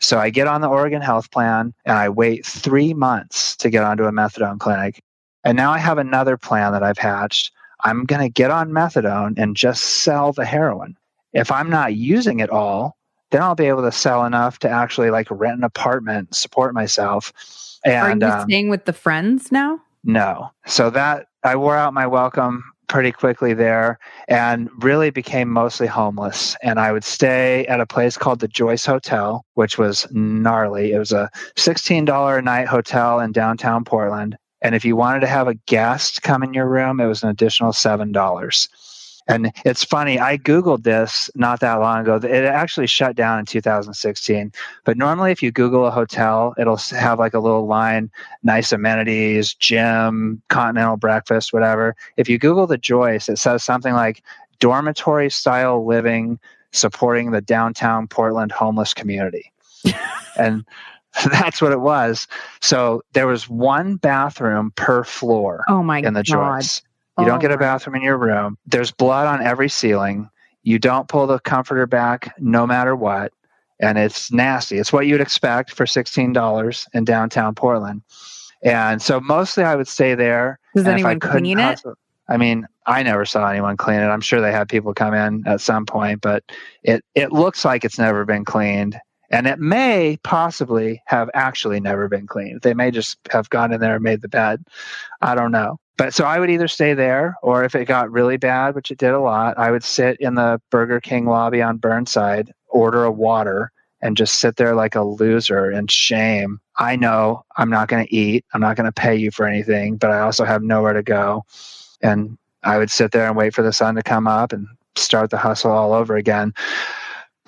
So I get on the Oregon Health Plan and I wait three months to get onto a methadone clinic. And now I have another plan that I've hatched. I'm going to get on methadone and just sell the heroin. If I'm not using it all, then I'll be able to sell enough to actually like rent an apartment, support myself. And Are you um, staying with the friends now? no. So that I wore out my welcome pretty quickly there and really became mostly homeless. And I would stay at a place called the Joyce Hotel, which was gnarly. It was a $16 a night hotel in downtown Portland. And if you wanted to have a guest come in your room, it was an additional $7. And it's funny, I Googled this not that long ago. It actually shut down in 2016. But normally, if you Google a hotel, it'll have like a little line nice amenities, gym, continental breakfast, whatever. If you Google the Joyce, it says something like dormitory style living supporting the downtown Portland homeless community. *laughs* and *laughs* that's what it was. So there was one bathroom per floor Oh my in the god! Joyce. You oh don't Oh get a bathroom in your room. There's blood on every ceiling. You don't pull the comforter back no matter what. And it's nasty. It's what you'd expect for $16 in downtown Portland. And so mostly I would stay there. Does and if I clean it? I mean, I never saw anyone clean it. I'm sure they had people come in at some point, but it, it looks like it's never been cleaned. And it may possibly have actually never been cleaned. They may just have gone in there and made the bed. I don't know. But so I would either stay there, or if it got really bad, which it did a lot, I would sit in the Burger King lobby on Burnside, order a water, and just sit there like a loser in shame. I know I'm not going to eat. I'm not going to pay you for anything, but I also have nowhere to go. And I would sit there and wait for the sun to come up and start the hustle all over again.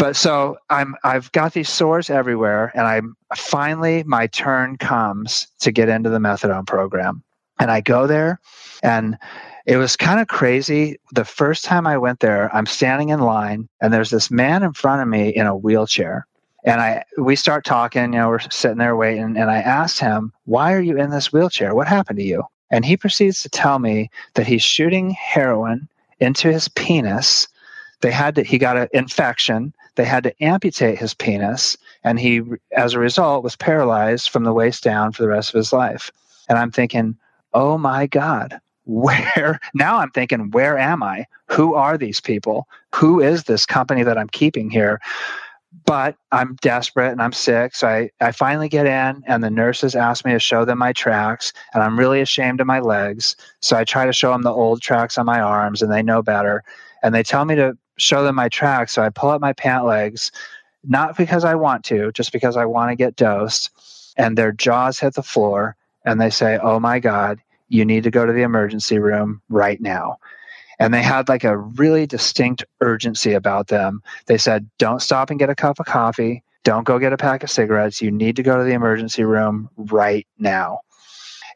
But so I'm I've got these sores everywhere and I'm finally my turn comes to get into the methadone program. And I go there and it was kind of crazy. The first time I went there, I'm standing in line and there's this man in front of me in a wheelchair. And I we start talking, you know, we're sitting there waiting and I asked him, "Why are you in this wheelchair? What happened to you?" And he proceeds to tell me that he's shooting heroin into his penis. They had to he got an infection. They had to amputate his penis and he as a result was paralyzed from the waist down for the rest of his life. And I'm thinking, "Oh my god, *laughs* where now i'm thinking where am i? Who are these people? Who is this company that i'm keeping here? But i'm desperate and i'm sick so i, I finally get in and the nurses ask me to show them my tracks and i'm really ashamed of my legs. So i try to show them the old tracks on my arms and they know better. And they tell me to show them my tracks so i pull up my pant legs not because i want to just because i want to get dosed and their jaws hit the floor and they say oh my god you need to go to the emergency room right now. And they had like a really distinct urgency about them. They said, don't stop and get a cup of coffee. Don't go get a pack of cigarettes. You need to go to the emergency room right now.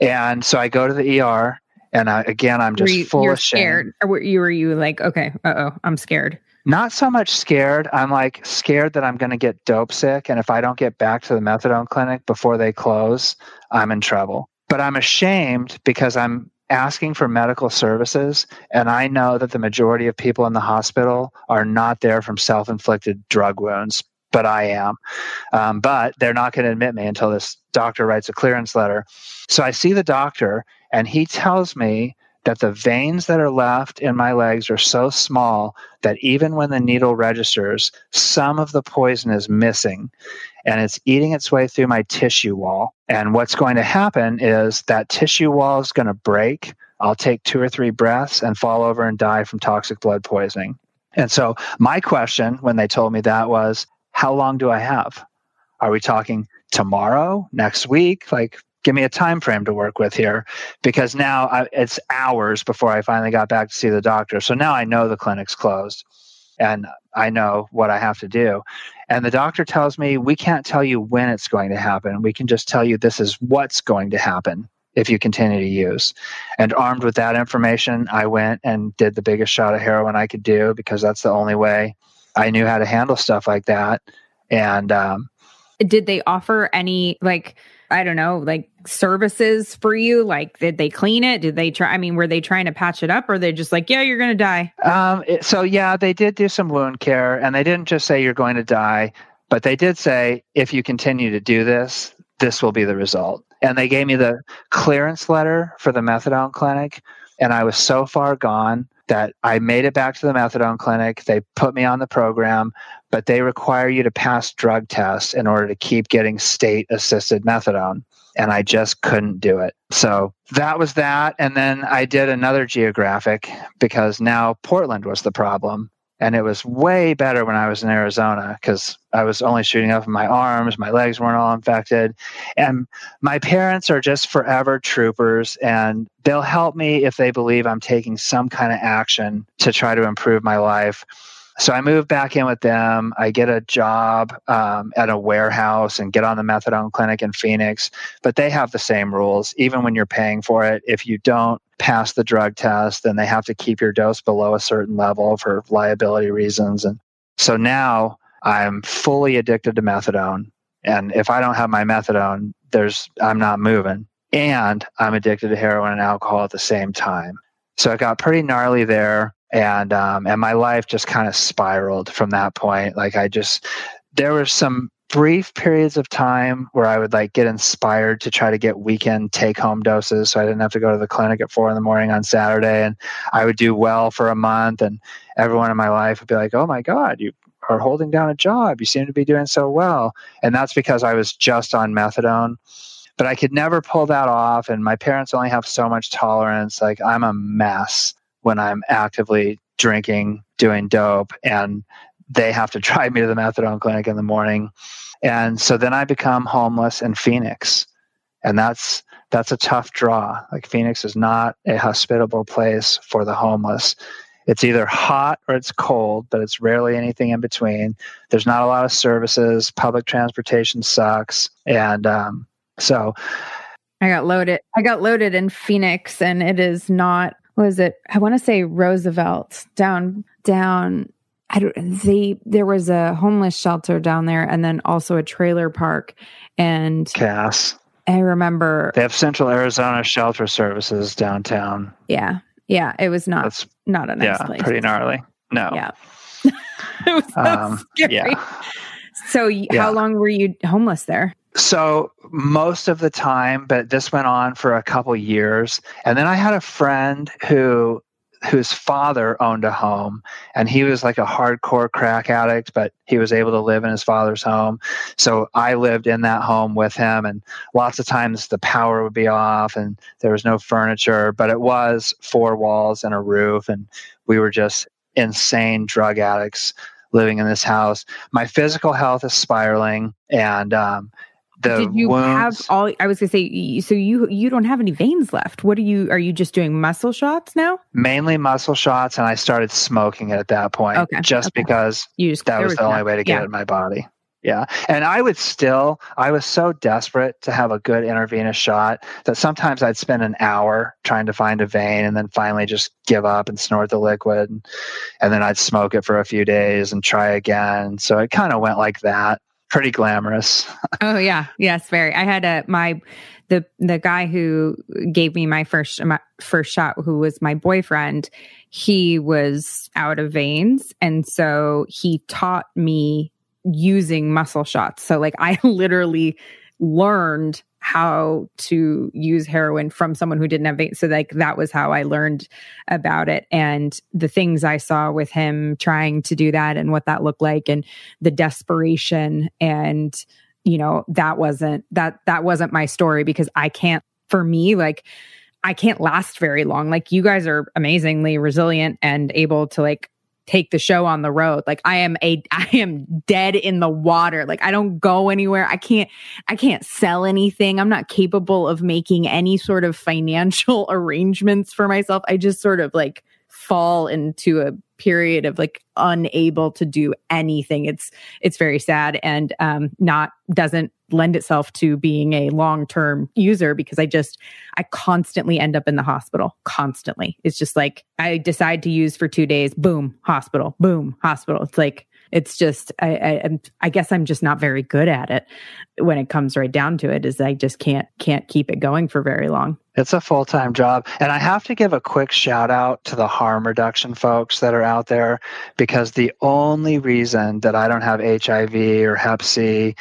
And so I go to the ER, and I, again, I'm just Were you, full of shame. scared, or were you were you like, okay, uh oh, I'm scared. Not so much scared. I'm like scared that I'm going to get dope sick. And if I don't get back to the methadone clinic before they close, I'm in trouble. But I'm ashamed because I'm asking for medical services. And I know that the majority of people in the hospital are not there from self inflicted drug wounds, but I am. Um, but they're not going to admit me until this doctor writes a clearance letter. So I see the doctor, and he tells me that the veins that are left in my legs are so small that even when the needle registers, some of the poison is missing and it's eating its way through my tissue wall. And what's going to happen is that tissue wall is going to break. I'll take two or three breaths and fall over and die from toxic blood poisoning. And so, my question when they told me that was, How long do I have? Are we talking tomorrow, next week? Like, give me a time frame to work with here because now I, it's hours before I finally got back to see the doctor. So now I know the clinic's closed and I know what I have to do. And the doctor tells me, we can't tell you when it's going to happen. We can just tell you this is what's going to happen if you continue to use. And armed with that information, I went and did the biggest shot of heroin I could do because that's the only way I knew how to handle stuff like that. And um, Did they offer any like I don't know, like services for you? Like, did they clean it? Did they try? I mean, were they trying to patch it up, or they just like, yeah, you're gonna die? Um, so yeah, they did do some wound care, and they didn't just say you're going to die, but they did say if you continue to do this, this will be the result. And they gave me the clearance letter for the methadone clinic, and I was so far gone that I made it back to the methadone clinic. They put me on the program, but they require you to pass drug tests in order to keep getting state assisted methadone. and I just couldn't do it. So that was that. And then I did another geographic because now Portland was the problem. And it was way better when I was in Arizona because I was only shooting up in my arms, my legs weren't all infected. And my parents are just forever troopers, and they'll help me if they believe I'm taking some kind of action to try to improve my life so I moved back in with them. I get a job um, at a warehouse and get on the methadone clinic in Phoenix. But they have the same rules, even when you're paying for it. If you don't pass the drug test, then they have to keep your dose below a certain level for liability reasons. And so now I'm fully addicted to methadone. And if I don't have my methadone, there's I'm not moving. And I'm addicted to heroin and alcohol at the same time. So it got pretty gnarly there and um, and my life just kind of spiraled from that point. Like I just there were some brief periods of time where I would like get inspired to try to get weekend take home doses so I didn't have to go to the clinic at four in the morning on Saturday and I would do well for a month and everyone in my life would be like, Oh my God, you are holding down a job. You seem to be doing so well. And that's because I was just on methadone. But I could never pull that off and my parents only have so much tolerance. Like I'm a mess when I'm actively drinking, doing dope, and they have to *laughs* drive me to the methadone clinic in the morning. And so then I become homeless in Phoenix. And that's that's a tough draw. Like Phoenix is not a hospitable place for the homeless. It's either hot or it's cold, but it's rarely anything in between. There's not a lot of services. Public transportation sucks, and um, so I got loaded. I got loaded in Phoenix, and it is not was it? I want to say Roosevelt down down. I don't. They there was a homeless shelter down there, and then also a trailer park. And Cass. I remember they have Central Arizona Shelter Services downtown. Yeah, yeah. It was not That's, not a nice yeah, place. Pretty gnarly. No. Yeah. *laughs* it was so um, scary. Yeah. So, yeah. how long were you homeless there? So most of the time, but this went on for a couple years. And then I had a friend who whose father owned a home and he was like a hardcore crack addict but he was able to live in his father's home so i lived in that home with him and lots of times the power would be off and there was no furniture but it was four walls and a roof and we were just insane drug addicts living in this house my physical health is spiraling and um, the did you wounds. have all i was going to say so you you don't have any veins left what are you are you just doing muscle shots now mainly muscle shots and i started smoking it at that point okay. just okay. because you just, that was, the only way to get yeah. it in my body yeah and i would still i was so desperate to have a good intravenous shot that sometimes i'd spend an hour trying to find a vein and then finally just give up and snort the liquid and, then i'd smoke it for a few days and try again so it kind of went like that pretty glamorous. *laughs* oh yeah, yes, very. I had a my the the guy who gave me my first my first shot, who was my boyfriend. He was out of veins, and so he taught me using muscle shots. So like I *laughs* literally learned how to use heroin from someone who didn't have veins. So like that was how I learned about it and the things I saw with him trying to do that and what that looked like and the desperation and you know that wasn't that that wasn't my story because I can't for me like I can't last very long. Like you guys are amazingly resilient and able to like take the show on the road. Like I am a *laughs* I am dead in the water. Like I don't go anywhere. I can't I can't sell anything. I'm not capable of making any sort of financial *laughs* arrangements for myself. I just sort of like fall into a period of like unable to do anything. It's it's very sad and um not doesn't lend itself to being a long-term user because i just i constantly end up in the hospital constantly. It's just like i decide to use for two days boom hospital boom hospital. It's like it's just I, I I guess I'm just not very good at it when it comes right down to it is I just can't can't keep it going for very long. It's a full time job. And I have to give a quick shout out to the harm reduction folks that are out there because the only reason that I don't have HIV or Hep C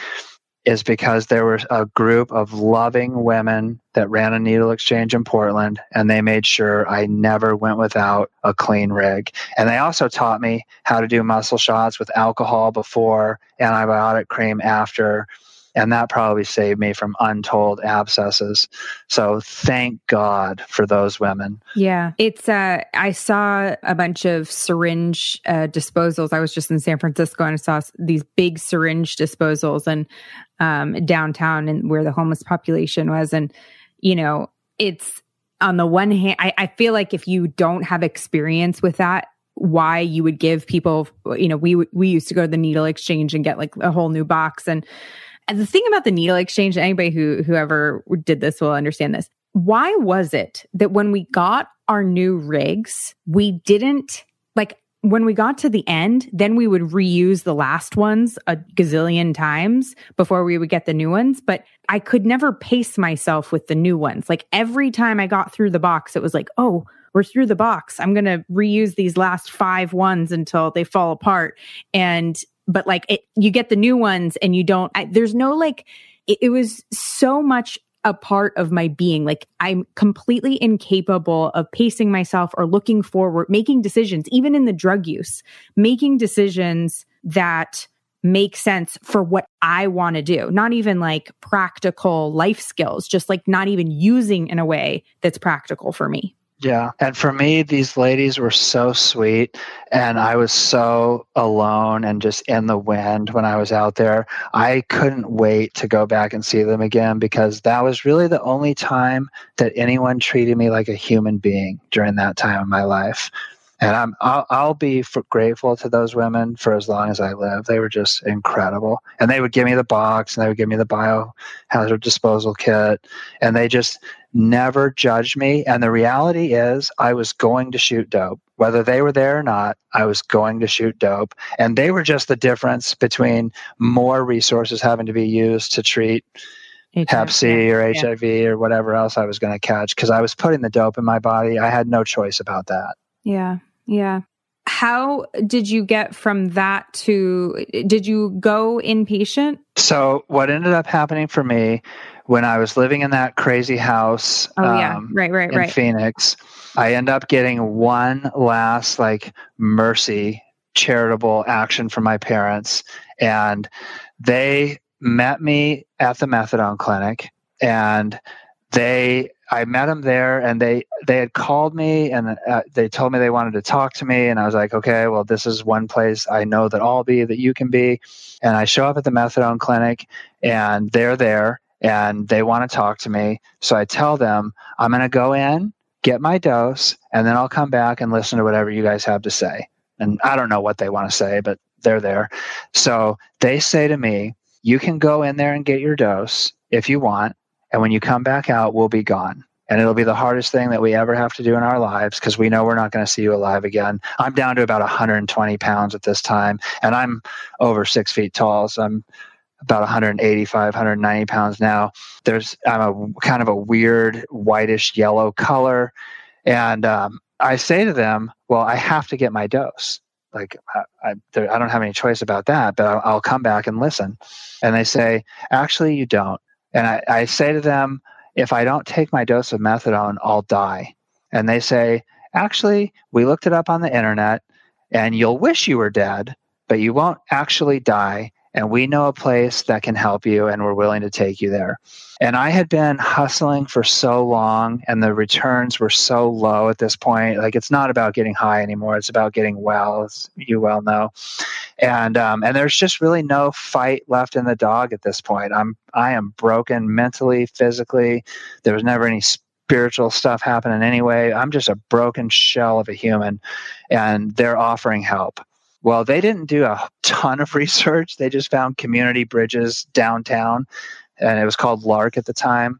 is because there was a group of loving women that ran a needle exchange in Portland and they made sure I never went without a clean rig. And they also taught me how to do muscle shots with alcohol before, antibiotic cream after. And that probably saved me from untold abscesses. So thank God for those women. Yeah, it's. Uh, I saw a bunch of syringe uh, disposals. I was just in San Francisco and I saw these big syringe disposals and um, downtown and where the homeless population was, and you know, it's on the one hand, I, I feel like if you don't have experience with that, why you would give people, you know, we we used to go to the needle exchange and get like a whole new box. And, and the thing about the needle exchange, anybody who whoever did this will understand this. Why was it that when we got our new rigs, we didn't like when we got to the end, then we would reuse the last ones a gazillion times before we would get the new ones. But I could never pace myself with the new ones. Like every time I got through the box, it was like, oh, we're through the box. I'm going to reuse these last five ones until they fall apart. And, but like it, you get the new ones and you don't, I, there's no like, it, it was so much a part of my being. Like I'm completely incapable of pacing myself or looking forward, making decisions, even in the drug use, making decisions that make sense for what I want to do. Not even like practical life skills, just like not even using in a way that's practical for me. Yeah. And for me, these ladies were so sweet. And I was so alone and just in the wind when I was out there. I couldn't wait to go back and see them again because that was really the only time that anyone treated me like a human being during that time of my life. And I'm, I'll, I'll be grateful to those women for as long as I live. They were just incredible. And they would give me the box and they would give me the biohazard disposal kit. And they just, never judged me. And the reality is, I was going to shoot dope. Whether they were there or not, I was going to shoot dope. And they were just the difference between more resources having to be used to treat HIV, Hep C or yeah. HIV or whatever else I was going to catch because I was putting the dope in my body. I had no choice about that. Yeah. Yeah. How did you get from that to, did you go inpatient? So, what ended up happening for me when I was living in that crazy house. Oh um, yeah, right, right, in right. Phoenix, I end up getting one last like mercy charitable action from my parents, and they met me at the methadone clinic, and they I met them there, and they they had called me, and uh, they told me they wanted to talk to me, and I was like, okay, well, this is one place I know that I'll be, that you can be, and I show up at the methadone clinic, and they're there, and they want to talk to me. So I tell them, I'm going to go in, get my dose, and then I'll come back and listen to whatever you guys have to say. And I don't know what they want to say, but they're there. So they say to me, You can go in there and get your dose if you want. And when you come back out, we'll be gone. And it'll be the hardest thing that we ever have to do in our lives because we know we're not going to see you alive again. I'm down to about 120 pounds at this time, and I'm over six feet tall. So I'm about 185, 190 pounds now. There's I'm a kind of a weird whitish yellow color, and um, I say to them, "Well, I have to get my dose. Like I, I, there, I don't have any choice about that, but I'll, I'll, come back and listen." And they say, "Actually, you don't." And I, I say to them, "If I don't take my dose of methadone, I'll die." And they say, "Actually, we looked it up on the internet, and you'll wish you were dead." But you won't actually die and we know a place that can help you and we're willing to take you there. And I had been hustling for so long and the returns were so low at this point. Like it's not about getting high anymore. It's about getting well, as you well know. And um, and there's just really no fight left in the dog at this point. I'm I am broken mentally, physically. There was never any spiritual stuff happening anyway. I'm just a broken shell of a human and they're offering help. Well, they didn't do a ton of *laughs* research. They just found community bridges downtown, and it was called LARC at the time.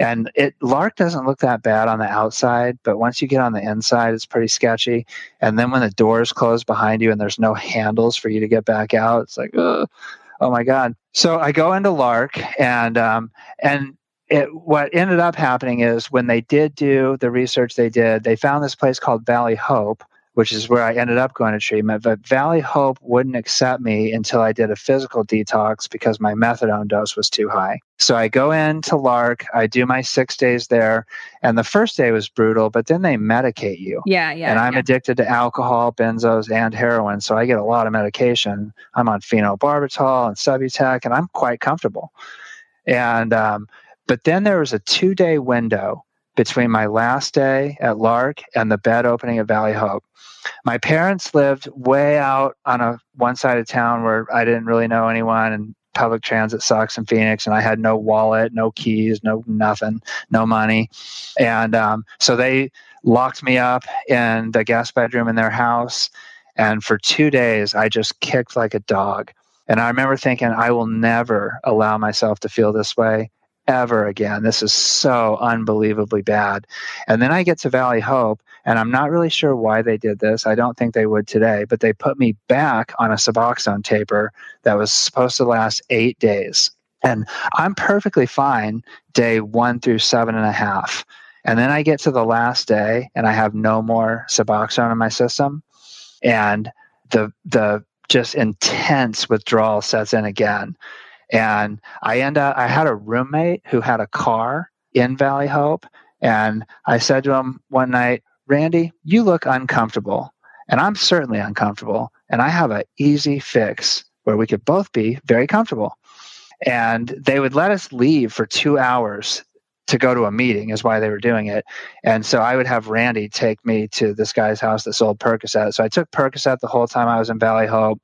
And it LARC doesn't look that bad on the outside, but once you get on the inside, it's pretty sketchy. And then when the doors close behind you and there's no handles for you to get back out, it's like, oh my god. So I go into LARC, and um, and it, what ended up happening is when they did do the research they did, they found this place called Valley Hope, which is where I ended up going to treatment. But Valley Hope wouldn't accept me until I did a physical detox because my methadone dose was too high. So I go in to LARC, I do my six days there, and the first day was brutal, but then they medicate you. Yeah, yeah. And I'm yeah. addicted to alcohol, benzos, and heroin, so I get a lot of medication. I'm on phenobarbital and Subutex, and I'm quite comfortable. And um, but then there was a two day window between my last day at LARC and the bed opening at Valley Hope. My parents lived way out on a one side of town where I didn't really know anyone and public transit sucks in Phoenix and I had no wallet, no keys, no nothing, no money. And um, so they locked me up in the guest bedroom in their house. And for two days, I just kicked like a dog. And I remember thinking, I will never allow myself to feel this way ever again. This is so unbelievably bad. And then I get to Valley Hope, and I'm not really sure why they did this. I don't think they would today, but they put me back on a Suboxone taper that was supposed to last eight days. And I'm perfectly fine day one through seven and a half. And then I get to the last day and I have no more Suboxone in my system. And the the just intense withdrawal sets in again. And I end up, I had a roommate who had a car in Valley Hope. And I said to him one night, Randy, you look uncomfortable. And I'm certainly uncomfortable. And I have an easy fix where we could both be very comfortable. And they would let us leave for two hours to go to a meeting is why they were doing it. And so I would have Randy take me to this guy's house that sold Percocet. So I took Percocet the whole time I was in Valley Hope.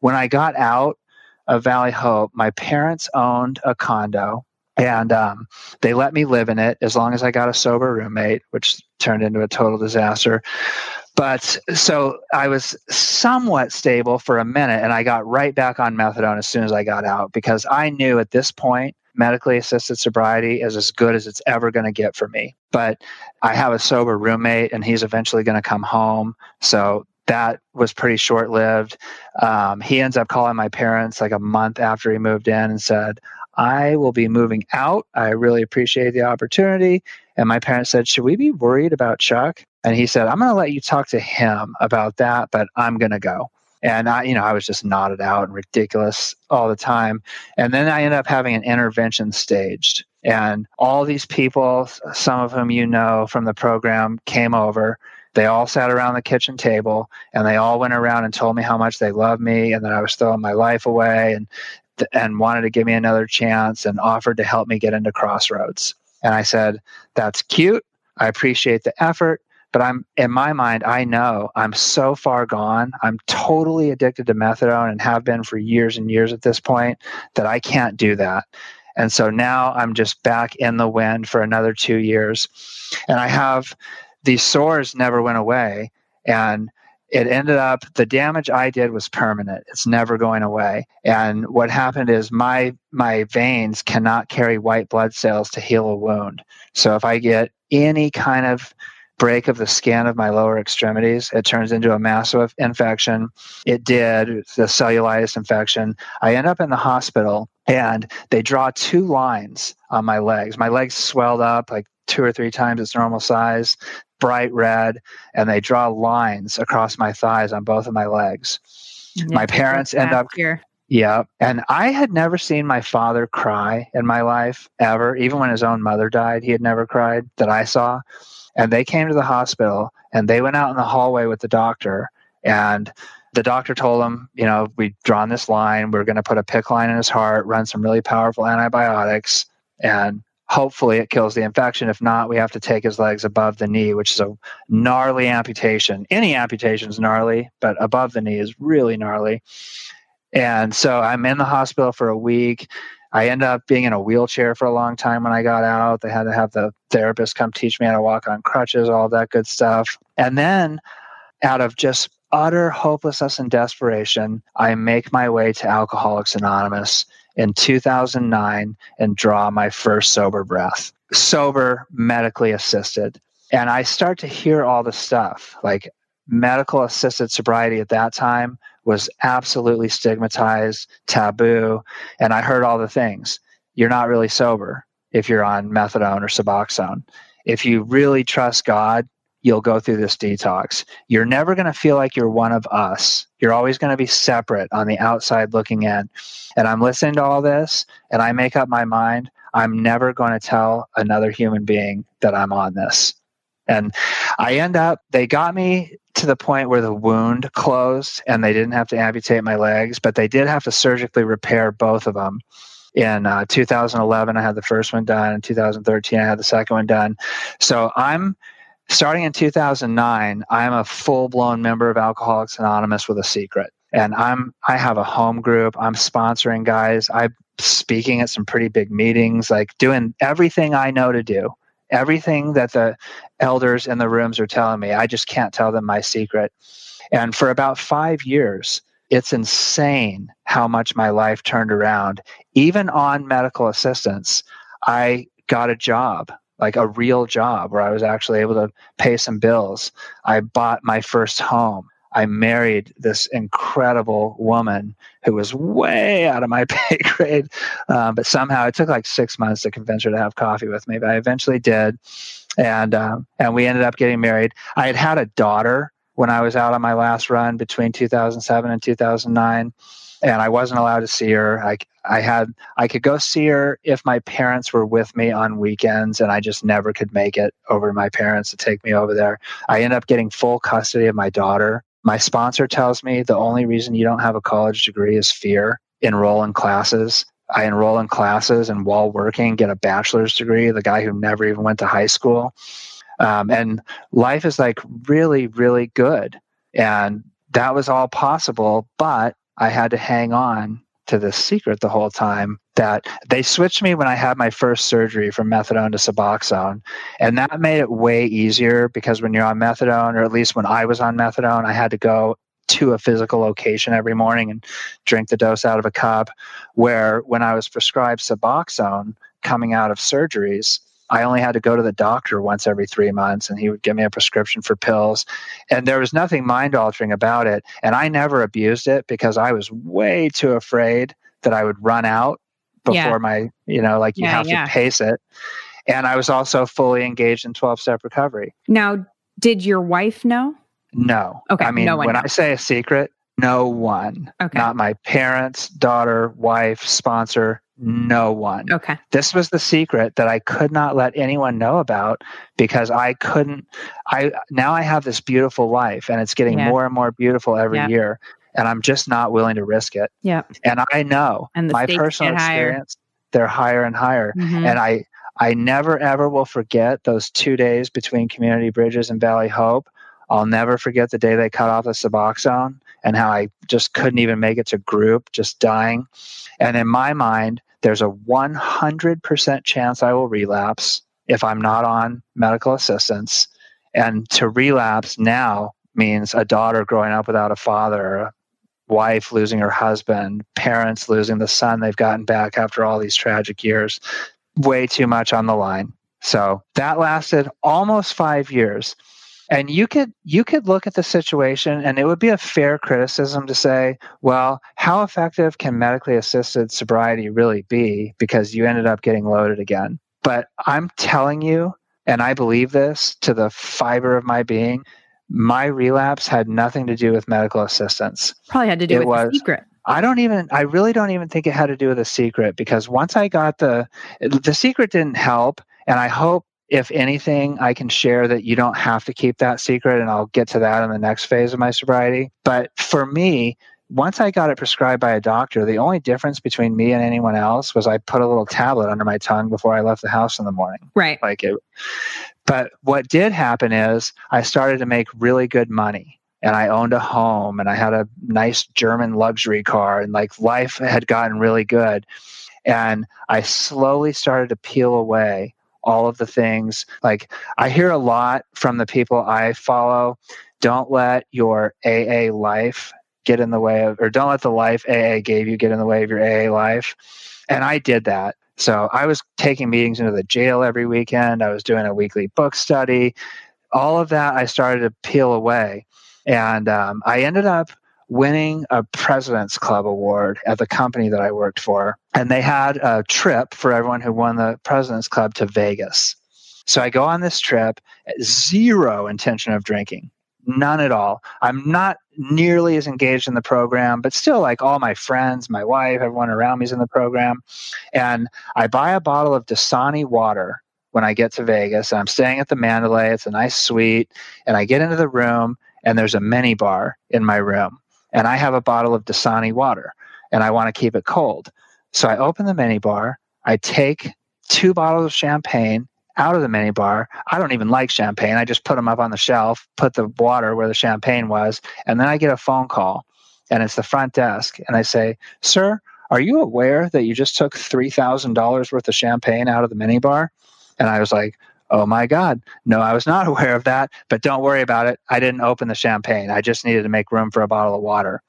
When I got out of Valley Hope, my parents owned a condo and um, they let me live in it as long as I got a sober roommate, which turned into a total disaster. But so I was somewhat stable for a minute and I got right back on methadone as soon as I got out because I knew at this point medically assisted sobriety is as good as it's ever going to get for me. But I have a sober roommate and he's eventually going to come home. So that was pretty short lived. Um, he ends up calling my parents like a month after he moved in and said, I will be moving out. I really appreciate the opportunity. And my parents said, Should we be worried about Chuck? And he said, I'm going to let you talk to him about that, but I'm going to go. And I, you know, I was just nodded out and ridiculous all the time. And then I ended up having an intervention staged. And all these people, some of whom you know from the program, came over. They all sat around the kitchen table and they all went around and told me how much they loved me and that I was throwing my life away and and wanted to give me another chance and offered to help me get into Crossroads. And I said, "That's cute. I appreciate the effort, but I'm in my mind I know I'm so far gone. I'm totally addicted to methadone and have been for years and years at this point that I can't do that." And so now I'm just back in the wind for another 2 years. And I have these sores never went away and it ended up the damage i did was permanent. It's never going away. And what happened is my my veins cannot carry white blood cells to heal a wound. So if i get any kind of break of the skin of my lower extremities it turns into a massive infection. It did the cellulitis infection. I end up in the hospital and they draw two lines on my legs. My legs swelled up like two or three times its normal size bright red and they draw lines across my thighs on both of my legs. Yeah, my parents end up here. Yeah. And I had never seen my father cry in my life ever. Even when his own mother died, he had never cried that I saw. And they came to the hospital and they went out in the hallway with the doctor. And the doctor told him, you know, we'd drawn this line. We we're going to put a PICC line in his heart, run some really powerful antibiotics. And hopefully it kills the infection. If not, we have to take his legs above the knee, which is a gnarly amputation. Any amputation is gnarly, but above the knee is really gnarly. And so I'm in the hospital for a week. I end up being in a wheelchair for a long time when I got out. They had to have the therapist come teach me how to walk on crutches, all that good stuff. And then out of just utter hopelessness and desperation, I make my way to Alcoholics Anonymous in 2009 and draw my first sober breath, sober, medically assisted. And I start to hear all the stuff like medical assisted sobriety at that time was absolutely stigmatized, taboo. And I heard all the things. You're not really sober if you're on methadone or Suboxone. If you really trust God, you'll go through this detox. You're never going to feel like you're one of us. You're always going to be separate on the outside looking in. And I'm listening to all this and I make up my mind. I'm never going to tell another human being that I'm on this. And I end up, they got me to the point where the wound closed and they didn't have to amputate my legs, but they did have to surgically repair both of them. In uh, 2011, I had the first one done. In 2013, I had the second one done. So I'm starting in 2009. I'm a full blown member of Alcoholics Anonymous with a secret, and I'm I have a home group. I'm sponsoring guys. I'm speaking at some pretty big meetings, like doing everything I know to do everything that the elders in the rooms are telling me. I just can't tell them my secret. And for about five years, it's insane how much my life turned around. Even on medical assistance, I got a job, like a real job, where I was actually able to pay some bills. I bought my first home. I married this incredible woman who was way out of my *laughs* pay grade. Um, but somehow it took like six months to convince her to have coffee with me. But I eventually did, and um, and we ended up getting married. I had had a daughter when I was out on my last run between 2007 and 2009 and I wasn't allowed to see her. I, I had I could go see her if my parents were with me on weekends, and I just never could make it over to my parents to take me over there. I ended up getting full custody of my daughter, my sponsor tells me the only reason you don't have a college degree is fear. Enroll in classes. I enroll in classes and while working, get a bachelor's degree, the guy who never even went to high school. Um, and life is like really, really good. And that was all possible, but I had to hang on to this secret the whole time that they switched me when I had my first surgery from methadone to Suboxone. And that made it way easier because when you're on methadone, or at least when I was on methadone, I had to go to a physical location every morning and drink the dose out of a cup. Where when I was prescribed Suboxone coming out of surgeries, I only had to go to the doctor once every three months and he would give me a prescription for pills. And there was nothing mind altering about it. And I never abused it because I was way too afraid that I would run out before yeah. my, you know, like you yeah, have yeah. to pace it. And I was also fully engaged in 12 step recovery. Now, did your wife know? No. Okay. I mean, no when knows. I say a secret, no one. Okay. Not my parents, daughter, wife, sponsor, no one. Okay. This was the secret that I could not let anyone know about because I couldn't I now I have this beautiful life and it's getting yeah. more and more beautiful every yeah. year and I'm just not willing to risk it. Yeah. And I know and my personal experience they're higher and higher mm-hmm. and I I never ever will forget those 2 days between Community Bridges and Valley Hope. I'll never forget the day they cut off the Suboxone and how I just couldn't even make it to group, just dying. And in my mind, there's a 100% chance I will relapse if I'm not on medical assistance. And to relapse now means a daughter growing up without a father, wife losing her husband, parents losing the son they've gotten back after all these tragic years. Way too much on the line. So that lasted almost five years and you could you could look at the situation and it would be a fair criticism to say well how effective can medically assisted sobriety really be? Because you ended up getting loaded again. But i'm telling you and i believe this to the fiber of my being my relapse had nothing to do with medical assistance. Probably had to do it with was, the secret. I don't even I really don't even think it had to do with a secret because once I got the the secret didn't help and I hope if anything, I can share that you don't have to keep that secret, and I'll get to that in the next phase of my sobriety. But for me, once I got it prescribed by a doctor, the only difference between me and anyone else was I put a little tablet under my tongue before I left the house in the morning. Right. Like it. But what did happen is I started to make really good money and I owned a home and I had a nice German luxury car and like life had gotten really good. And I slowly started to peel away all of the things. Like I hear a lot from the people I follow don't let your AA life get in the way of, or don't let the life AA gave you get in the way of your AA life. And I did that. So I was taking meetings into the jail every weekend. I was doing a weekly book study. All of that I started to peel away. And um, I ended up winning a President's Club award at the company that I worked for. And they had a trip for everyone who won the President's Club to Vegas. So I go on this trip, zero intention of drinking, none at all. I'm not nearly as engaged in the program, but still, like all my friends, my wife, everyone around me is in the program. And I buy a bottle of Dasani water when I get to Vegas. I'm staying at the Mandalay. It's a nice suite. And I get into the room, and there's a mini bar in my room. And I have a bottle of Dasani water, and I want to keep it cold. So I open the mini bar. I take two bottles of champagne out of the mini bar. I don't even like champagne. I just put them up on the shelf, put the water where the champagne was, and then I get a phone call and it's the front desk. And I say, Sir, are you aware that you just took $3,000 worth of champagne out of the mini bar? And I was like, Oh my God, no, I was not *laughs* aware of that, but don't worry about it. I didn't open the champagne. I just needed to make room for a bottle of water.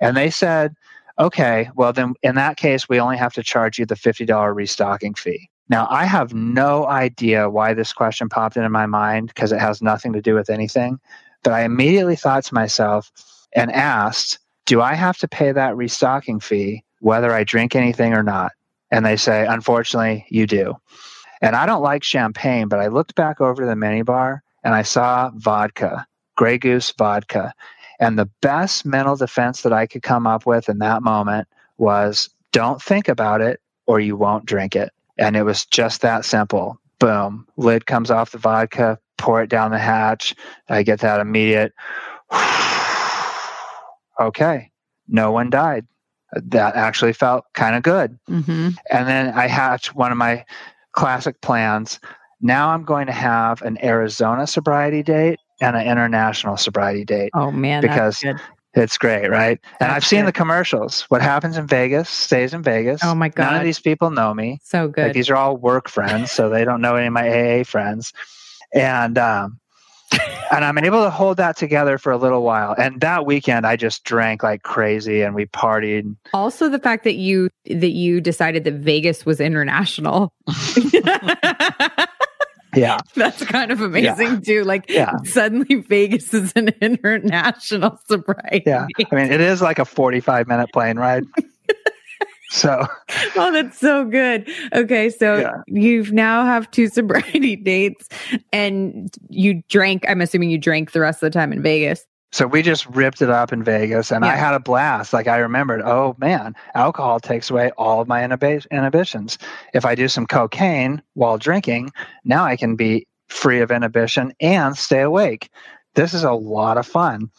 And they said, Okay, well, then in that case, we only have to charge you the $50 restocking fee. Now, I have no idea why this question popped into my mind because it has nothing to do with anything. But I immediately thought to myself and asked, Do I have to pay that restocking fee whether I drink anything or not? And they say, Unfortunately, you do. And I don't like champagne, but I looked back over the minibar and I saw vodka, Grey Goose vodka. And the best mental defense that I could come up with in that moment was don't think about it or you won't drink it. And it was just that simple. Boom, lid comes off the vodka, pour it down the hatch. I get that immediate, *sighs* okay, no one died. That actually felt kind of good. Mm-hmm. And then I hatched one of my classic plans. Now I'm going to have an Arizona sobriety date and an international sobriety date. Oh man, because it's great, right? And I've seen good. the commercials. What happens in Vegas stays in Vegas. Oh my god. None of these people know me. so Like good. these are all work friends, so they don't know any of my AA friends. And um, and I'm able to hold that together for a little while. And that weekend, I just drank like crazy, and we partied. also, the fact that you that you decided that Vegas was international. *laughs* *laughs* Yeah, That's kind of amazing too. Like Yeah. suddenly Vegas is an *laughs* international sobriety. yeah. I mean, it is like a 45 minute plane ride. So *laughs* oh, that's so good. Okay, so Yeah. you've now have two *laughs* sobriety dates, and you drank. I'm assuming you drank the rest of the time in Vegas. So we just ripped it up in Vegas and I had a blast. Like I remembered, oh man, alcohol takes away all of my inhibi- inhibitions. If I do some cocaine while drinking, now I can be free of inhibition and stay awake. This is a lot of fun.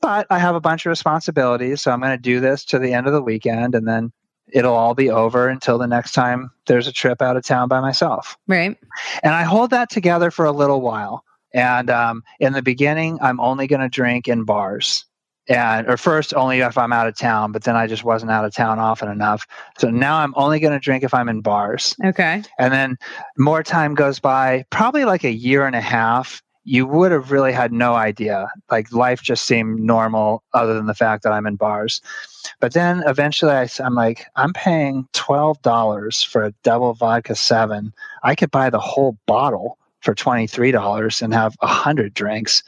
But I have a bunch of responsibilities, so I'm going to do this to the end of the weekend and then it'll all be over until the next time there's a trip out of town by myself. Right. And I hold that together for a little while. And um, in the beginning, I'm only going to drink in bars. And or first only if I'm out of town, but then I just wasn't out of town often enough. So now I'm only going to drink if I'm in bars. Okay. And then more time goes by, probably like a year and a half. You would have really had no idea. Like life just seemed normal, other than the fact that I'm in bars. But then eventually I, am like, I'm paying $12 for a double vodka seven. I could buy the whole bottle for $23 and have 100 drinks.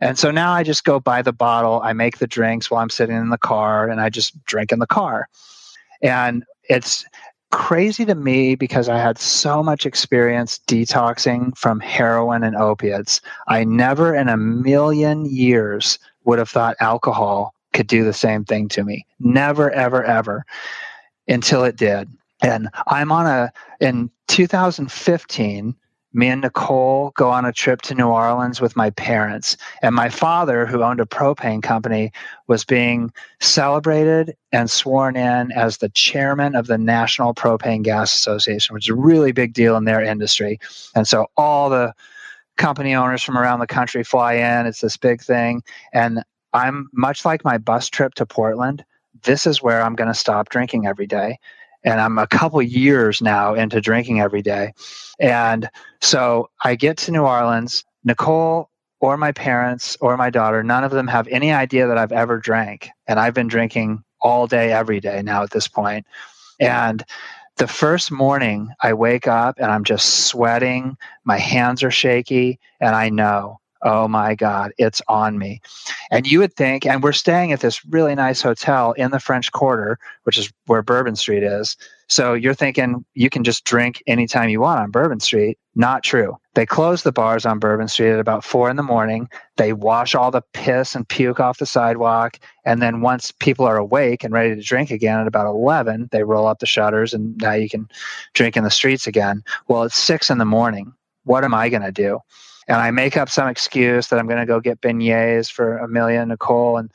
And so now I just go buy the bottle, I make the drinks while I'm sitting in the car, and I just drink in the car. And it's crazy to me because I had so much experience detoxing from heroin and opiates. I never in a million years would have thought alcohol could do the same thing to me. Never, ever, ever until it did. And I'm on a, in 2015, me and Nicole go on a trip to New Orleans with my parents. And my father, who owned a propane company, was being celebrated and sworn in as the chairman of the National Propane Gas Association, which is a really big deal in their industry. And so all the company owners from around the country fly in. It's this big thing. And I'm much like my bus trip to Portland. This is where I'm going to stop drinking every day. And I'm a couple years now into drinking every day. And so I get to New Orleans. Nicole or my parents or my daughter, none of them have any idea that I've ever drank. And I've been drinking all day, every day now at this point. And the first morning I wake up and I'm just sweating, my hands are shaky, and I know, oh my God, it's on me. And you would think, and we're staying at this really nice hotel in the French Quarter, which is where Bourbon Street is. So you're thinking you can just drink anytime you want on Bourbon Street. Not true. They close the bars on Bourbon Street at about four in the morning. They wash all the piss and puke off the sidewalk. And then once people are awake and ready to drink again at about 11, they roll up the shutters and now you can drink in the streets again. Well, it's six in the morning. What am I going to do? And I make up some excuse that I'm going to go get beignets for Amelia and Nicole. And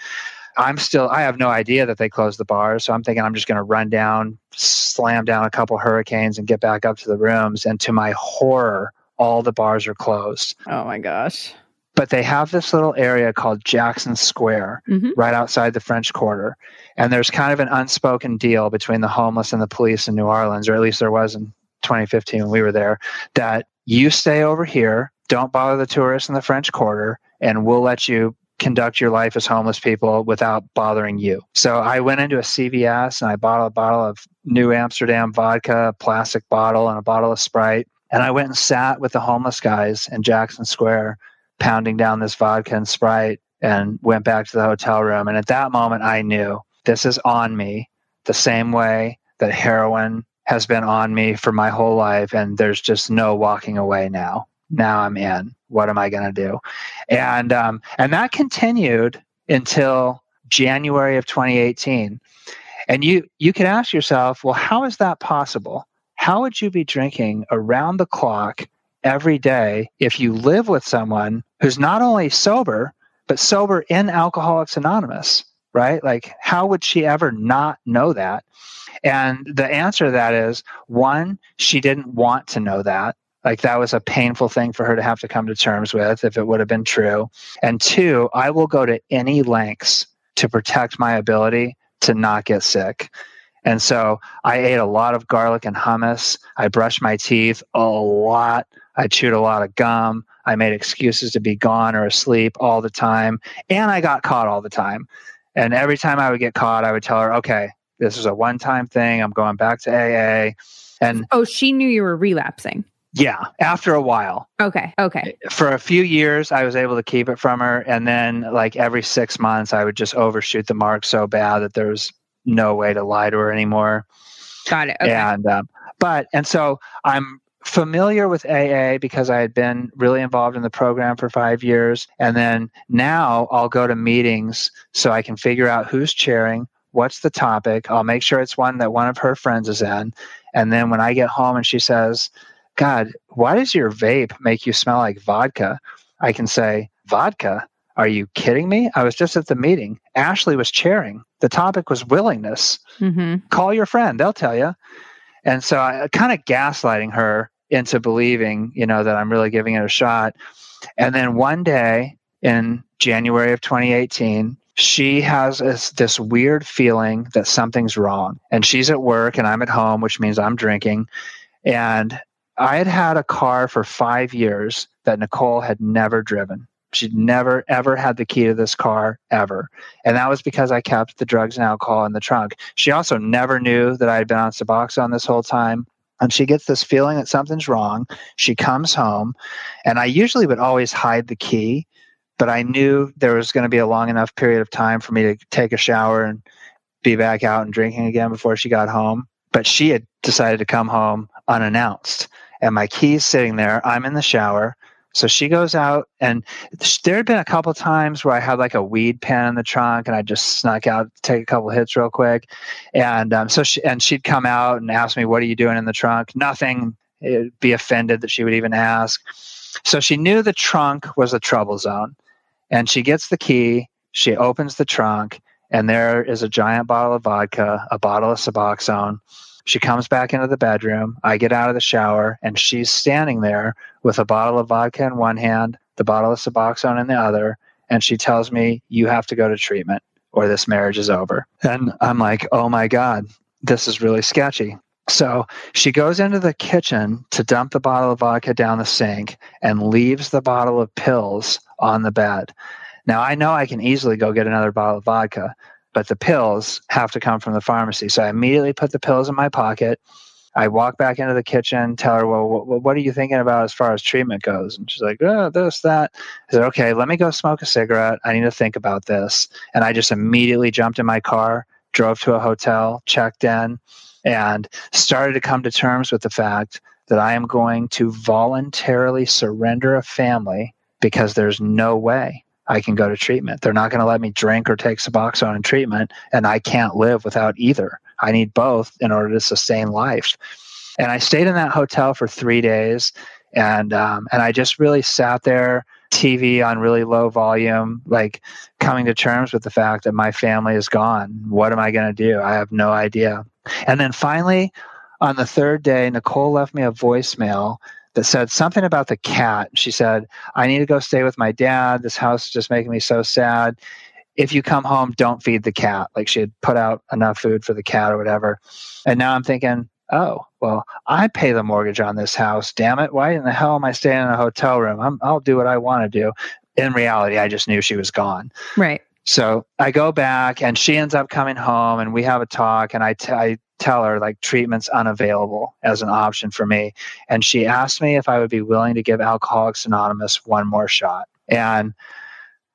I'm still, I have no idea that they closed the bars. So I'm thinking I'm just going to run down, slam down a couple hurricanes and get back up to the rooms. And to my horror, all the bars are closed. Oh my gosh. But they have this little area called Jackson Square mm-hmm. right outside the French Quarter. And there's kind of an unspoken deal between the homeless and the police in New Orleans, or at least there was in 2015 when we were there, that you stay over here don't bother the tourists in the French Quarter, and we'll let you conduct your life as homeless people without bothering you. So I went into a CVS and I bought a bottle of New Amsterdam vodka, a plastic bottle, and a bottle of Sprite. And I went and sat with the homeless guys in Jackson Square, pounding down this vodka and Sprite, and went back to the hotel room. And at that moment, I knew this is on me the same way that heroin has been on me for my whole life. And there's just no walking away now now I'm in. What am I going to do? And um, and that continued until January of 2018. And you you could ask yourself, well, how is that possible? How would you be drinking around the clock every day if you live with someone who's not only sober but sober in Alcoholics Anonymous? Right? Like, how would she ever not know that? And the answer to that is one, she didn't want to know that. Like that was a painful thing for her to have to come to terms with if it would have been true. And two, I will go to any lengths to protect my ability to not get sick. And so I ate a lot of garlic and hummus. I brushed my teeth a lot. I chewed a lot of gum. I made excuses to be gone or asleep all the time. And I got caught all the time. And every time I would get caught, I would tell her, okay, this is a one time thing. I'm going back to AA. And oh, she knew you were relapsing. Yeah, after a while. Okay. Okay. For a few years, I was able to keep it from her. And then, like, every six months, I would just overshoot the mark so bad that there was no way to lie to her anymore. Got it. Okay. And, um, but, and so I'm familiar with AA because I had been really involved in the program for five years. And then now I'll go to meetings so I can figure out who's chairing, what's the topic. I'll make sure it's one that one of her friends is in. And then when I get home and she says, God, why does your vape make you smell like vodka? I can say, Vodka? Are you kidding me? I was just at the meeting. Ashley was chairing. The topic was willingness. Mm-hmm. Call your friend, they'll tell you. And so I kind of gaslighting her into believing, you know, that I'm really giving it a shot. And then one day in January of 2018, she has this, this weird feeling that something's wrong. And she's at work and I'm at home, which means I'm drinking. And I had had a car for five years that Nicole had never driven. She'd never, ever had the key to this car ever. And that was because I kept the drugs and alcohol in the trunk. She also never knew that I had been on Suboxone this whole time. And she gets this feeling that something's wrong. She comes home, and I usually would always hide the key, but I knew there was going to be a long enough period of time for me to take a shower and be back out and drinking again before she got home. But she had decided to come home unannounced and my key's sitting there. I'm in the shower. So she goes out, and there had been a couple times where I had like a weed pen in the trunk, and I just snuck out, take a couple hits real quick, and um, so she and she'd come out and ask me, "What are you doing in the trunk?" Nothing. It'd be offended that she would even ask. So she knew the trunk was a trouble zone, and she gets the key. She opens the trunk, and there is a giant bottle of vodka, a bottle of Suboxone, she comes back into the bedroom. I get out of the shower, and she's standing there with a bottle of vodka in one hand, the bottle of Suboxone in the other, and she tells me, You have to go to treatment or this marriage is over. And I'm like, Oh my God, this is really sketchy. So she goes into the kitchen to dump the bottle of vodka down the sink and leaves the bottle of pills on the bed. Now I know I can easily go get another bottle of vodka, but the pills have to come from the pharmacy. So I immediately put the pills in my pocket I walk back into the kitchen, tell her, well, what, what are you thinking about as far as treatment goes? And she's like, oh, this, that. I said, okay, let me go smoke a cigarette. I need to think about this. And I just immediately jumped in my car, drove to a hotel, checked in, and started to come to terms with the fact that I am going to voluntarily surrender a family because there's no way I can go to treatment. They're not going to let me drink or take Suboxone in treatment, and I can't live without either. I need both in order to sustain life. And I stayed in that hotel for three days, and um, and I just really sat there, TV on really low volume, like coming to terms with the fact that my family is gone. What am I going to do? I have no idea. And then finally, on the third day, Nicole left me a voicemail that said something about the cat. She said, I need to go stay with my dad. This house is just making me so sad. If you come home, don't feed the cat. Like she had put out enough food for the cat or whatever. And now I'm thinking, oh, well, I pay the mortgage on this house. Damn it. Why in the hell am I staying in a hotel room? I'm, I'll do what I want to do. In reality, I just knew she was gone. Right. So I go back and she ends up coming home and we have a talk and I, t- I tell her like treatment's unavailable as an option for me. And she asked me if I would be willing to give Alcoholics Anonymous one more shot. And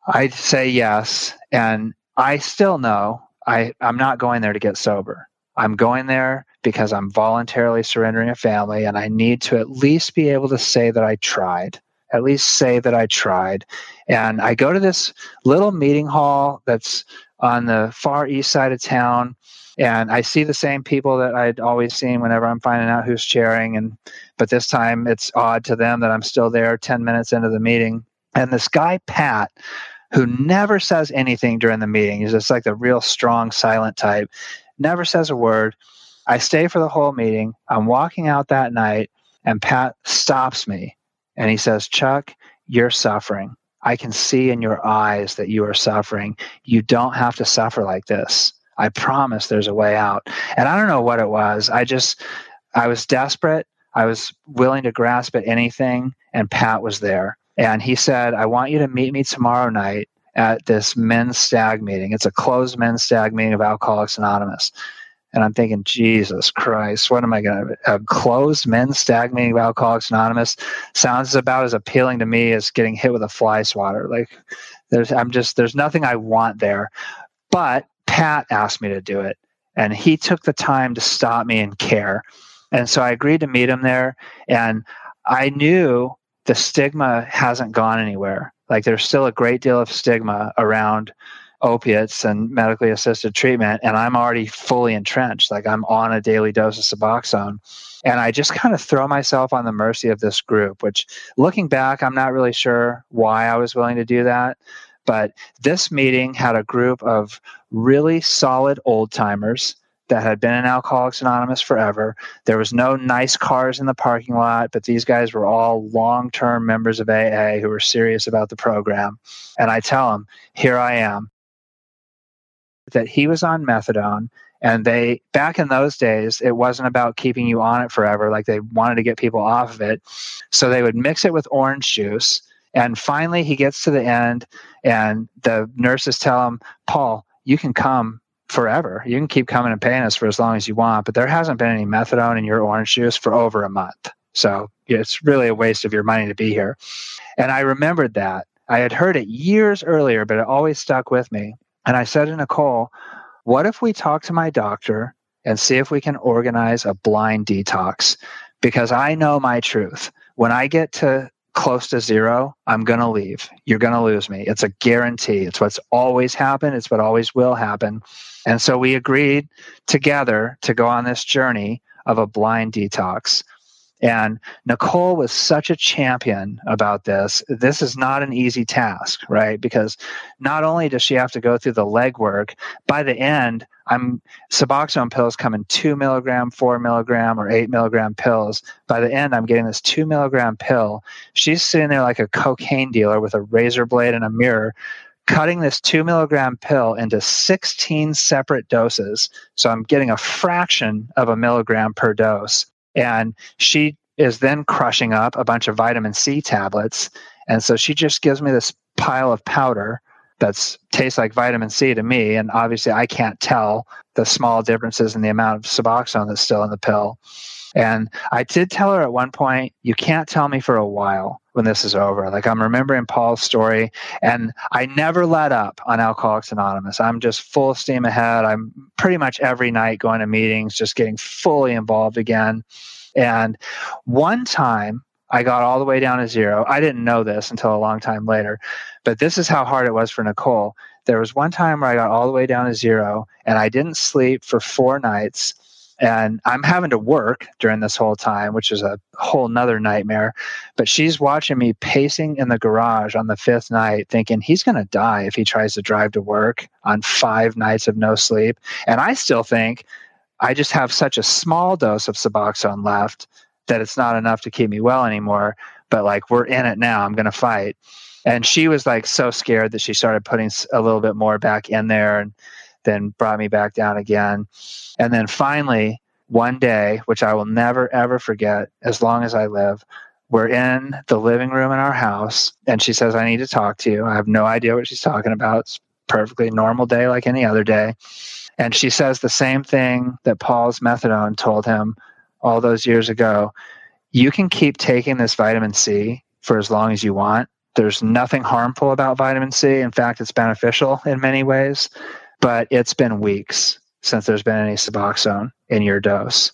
I say yes. And I still know I, I'm not going there to get sober. I'm going there because I'm voluntarily surrendering a family and I need to at least be able to say that I tried. At least say that I tried. And I go to this little meeting hall that's on the far east side of town and I see the same people that I'd always seen whenever I'm finding out who's chairing. And but this time it's odd to them that I'm still there 10 minutes into the meeting. And this guy Pat, who never says anything during the meeting, he's just like the real strong, silent type, never says a word. I stay for the whole meeting. I'm walking out that night, and Pat stops me and he says, Chuck, you're suffering. I can see in your eyes that you are suffering. You don't have to suffer like this. I promise there's a way out. And I don't know what it was. I just, I was desperate. I was willing to grasp at anything. And Pat was there. And he said, I want you to meet me tomorrow night at this men's stag meeting. It's a closed men's stag meeting of Alcoholics Anonymous. And I'm thinking, Jesus Christ, what am I going to? A closed men's stag meeting of Alcoholics Anonymous sounds about as appealing to me as getting hit with a fly swatter. Like, there's, I'm just, there's nothing I want there. But Pat asked me to do it, and he took the time to stop me and care. And so I agreed to meet him there. And I knew the stigma hasn't gone anywhere. Like there's still a great deal of stigma around opiates and medically assisted treatment. And I'm already fully entrenched. Like I'm on a daily dose of Suboxone. And I just kind of throw myself on the mercy of this group, which looking back, I'm not really sure why I was willing to do that. But this meeting had a group of really solid old timers that had been in Alcoholics Anonymous forever. There was no nice cars in the parking lot, but these guys were all long term members of AA who were serious about the program. And I tell them, here I am. That he was on methadone. And they, back in those days, it wasn't about keeping you on it forever. Like they wanted to get people off of it. So they would mix it with orange juice and finally, he gets to the end, and the nurses tell him, Paul, you can come forever. You can keep coming and paying us for as long as you want, but there hasn't been any methadone in your orange juice for over a month. So it's really a waste of your money to be here. And I remembered that. I had heard it years earlier, but it always stuck with me. And I said to Nicole, what if we talk to my doctor and see if we can organize a blind detox? Because I know my truth. When I get to close to zero, I'm going to leave. You're going to lose me. It's a guarantee. It's what's always happened. It's what always will happen. And so we agreed together to go on this journey of a blind detox. And Nicole was such a champion about this. This is not an easy task, right? Because not only does she have to go through the legwork, by the end, I'm Suboxone pills come in two milligram, four milligram, or eight milligram pills. By the end, I'm getting this two milligram pill. She's sitting there like a cocaine dealer with a razor blade and a mirror, cutting this two milligram pill into 16 separate doses. So I'm getting a fraction of a milligram per dose. And she is then crushing up a bunch of vitamin C tablets. And so she just gives me this pile of powder that tastes like vitamin C to me. And obviously, I can't tell the small differences in the amount of Suboxone that's still in the pill. And I did tell her at one point, you can't tell me for a while when this is over. Like I'm remembering Paul's story, and I never let up on Alcoholics Anonymous. I'm just full steam ahead. I'm pretty much every night going to meetings, just getting fully involved again. And one time I got all the way down to zero. I didn't know this until a long time later, but this is how hard it was for Nicole. There was one time where I got all the way down to zero and I didn't sleep for four nights and I'm having to work during this whole time, which is a whole nother nightmare. But she's watching me pacing in the garage on the fifth night, thinking he's going to die if he tries to drive to work on five nights of no sleep. And I still think I just have such a small dose of Suboxone left that it's not enough to keep me well anymore. But like, we're in it now. I'm going to fight. And she was like so scared that she started putting a little bit more back in there. And then brought me back down again. And then finally, one day, which I will never, ever forget as long as I live, we're in the living room in our house, and she says, I need to talk to you. I have no idea what she's talking about. It's perfectly normal day like any other day. And she says the same thing that Paul's methadone told him all those years ago. You can keep taking this vitamin C for as long as you want. There's nothing harmful about vitamin C. In fact, it's beneficial in many ways but it's been weeks since there's been any Suboxone in your dose.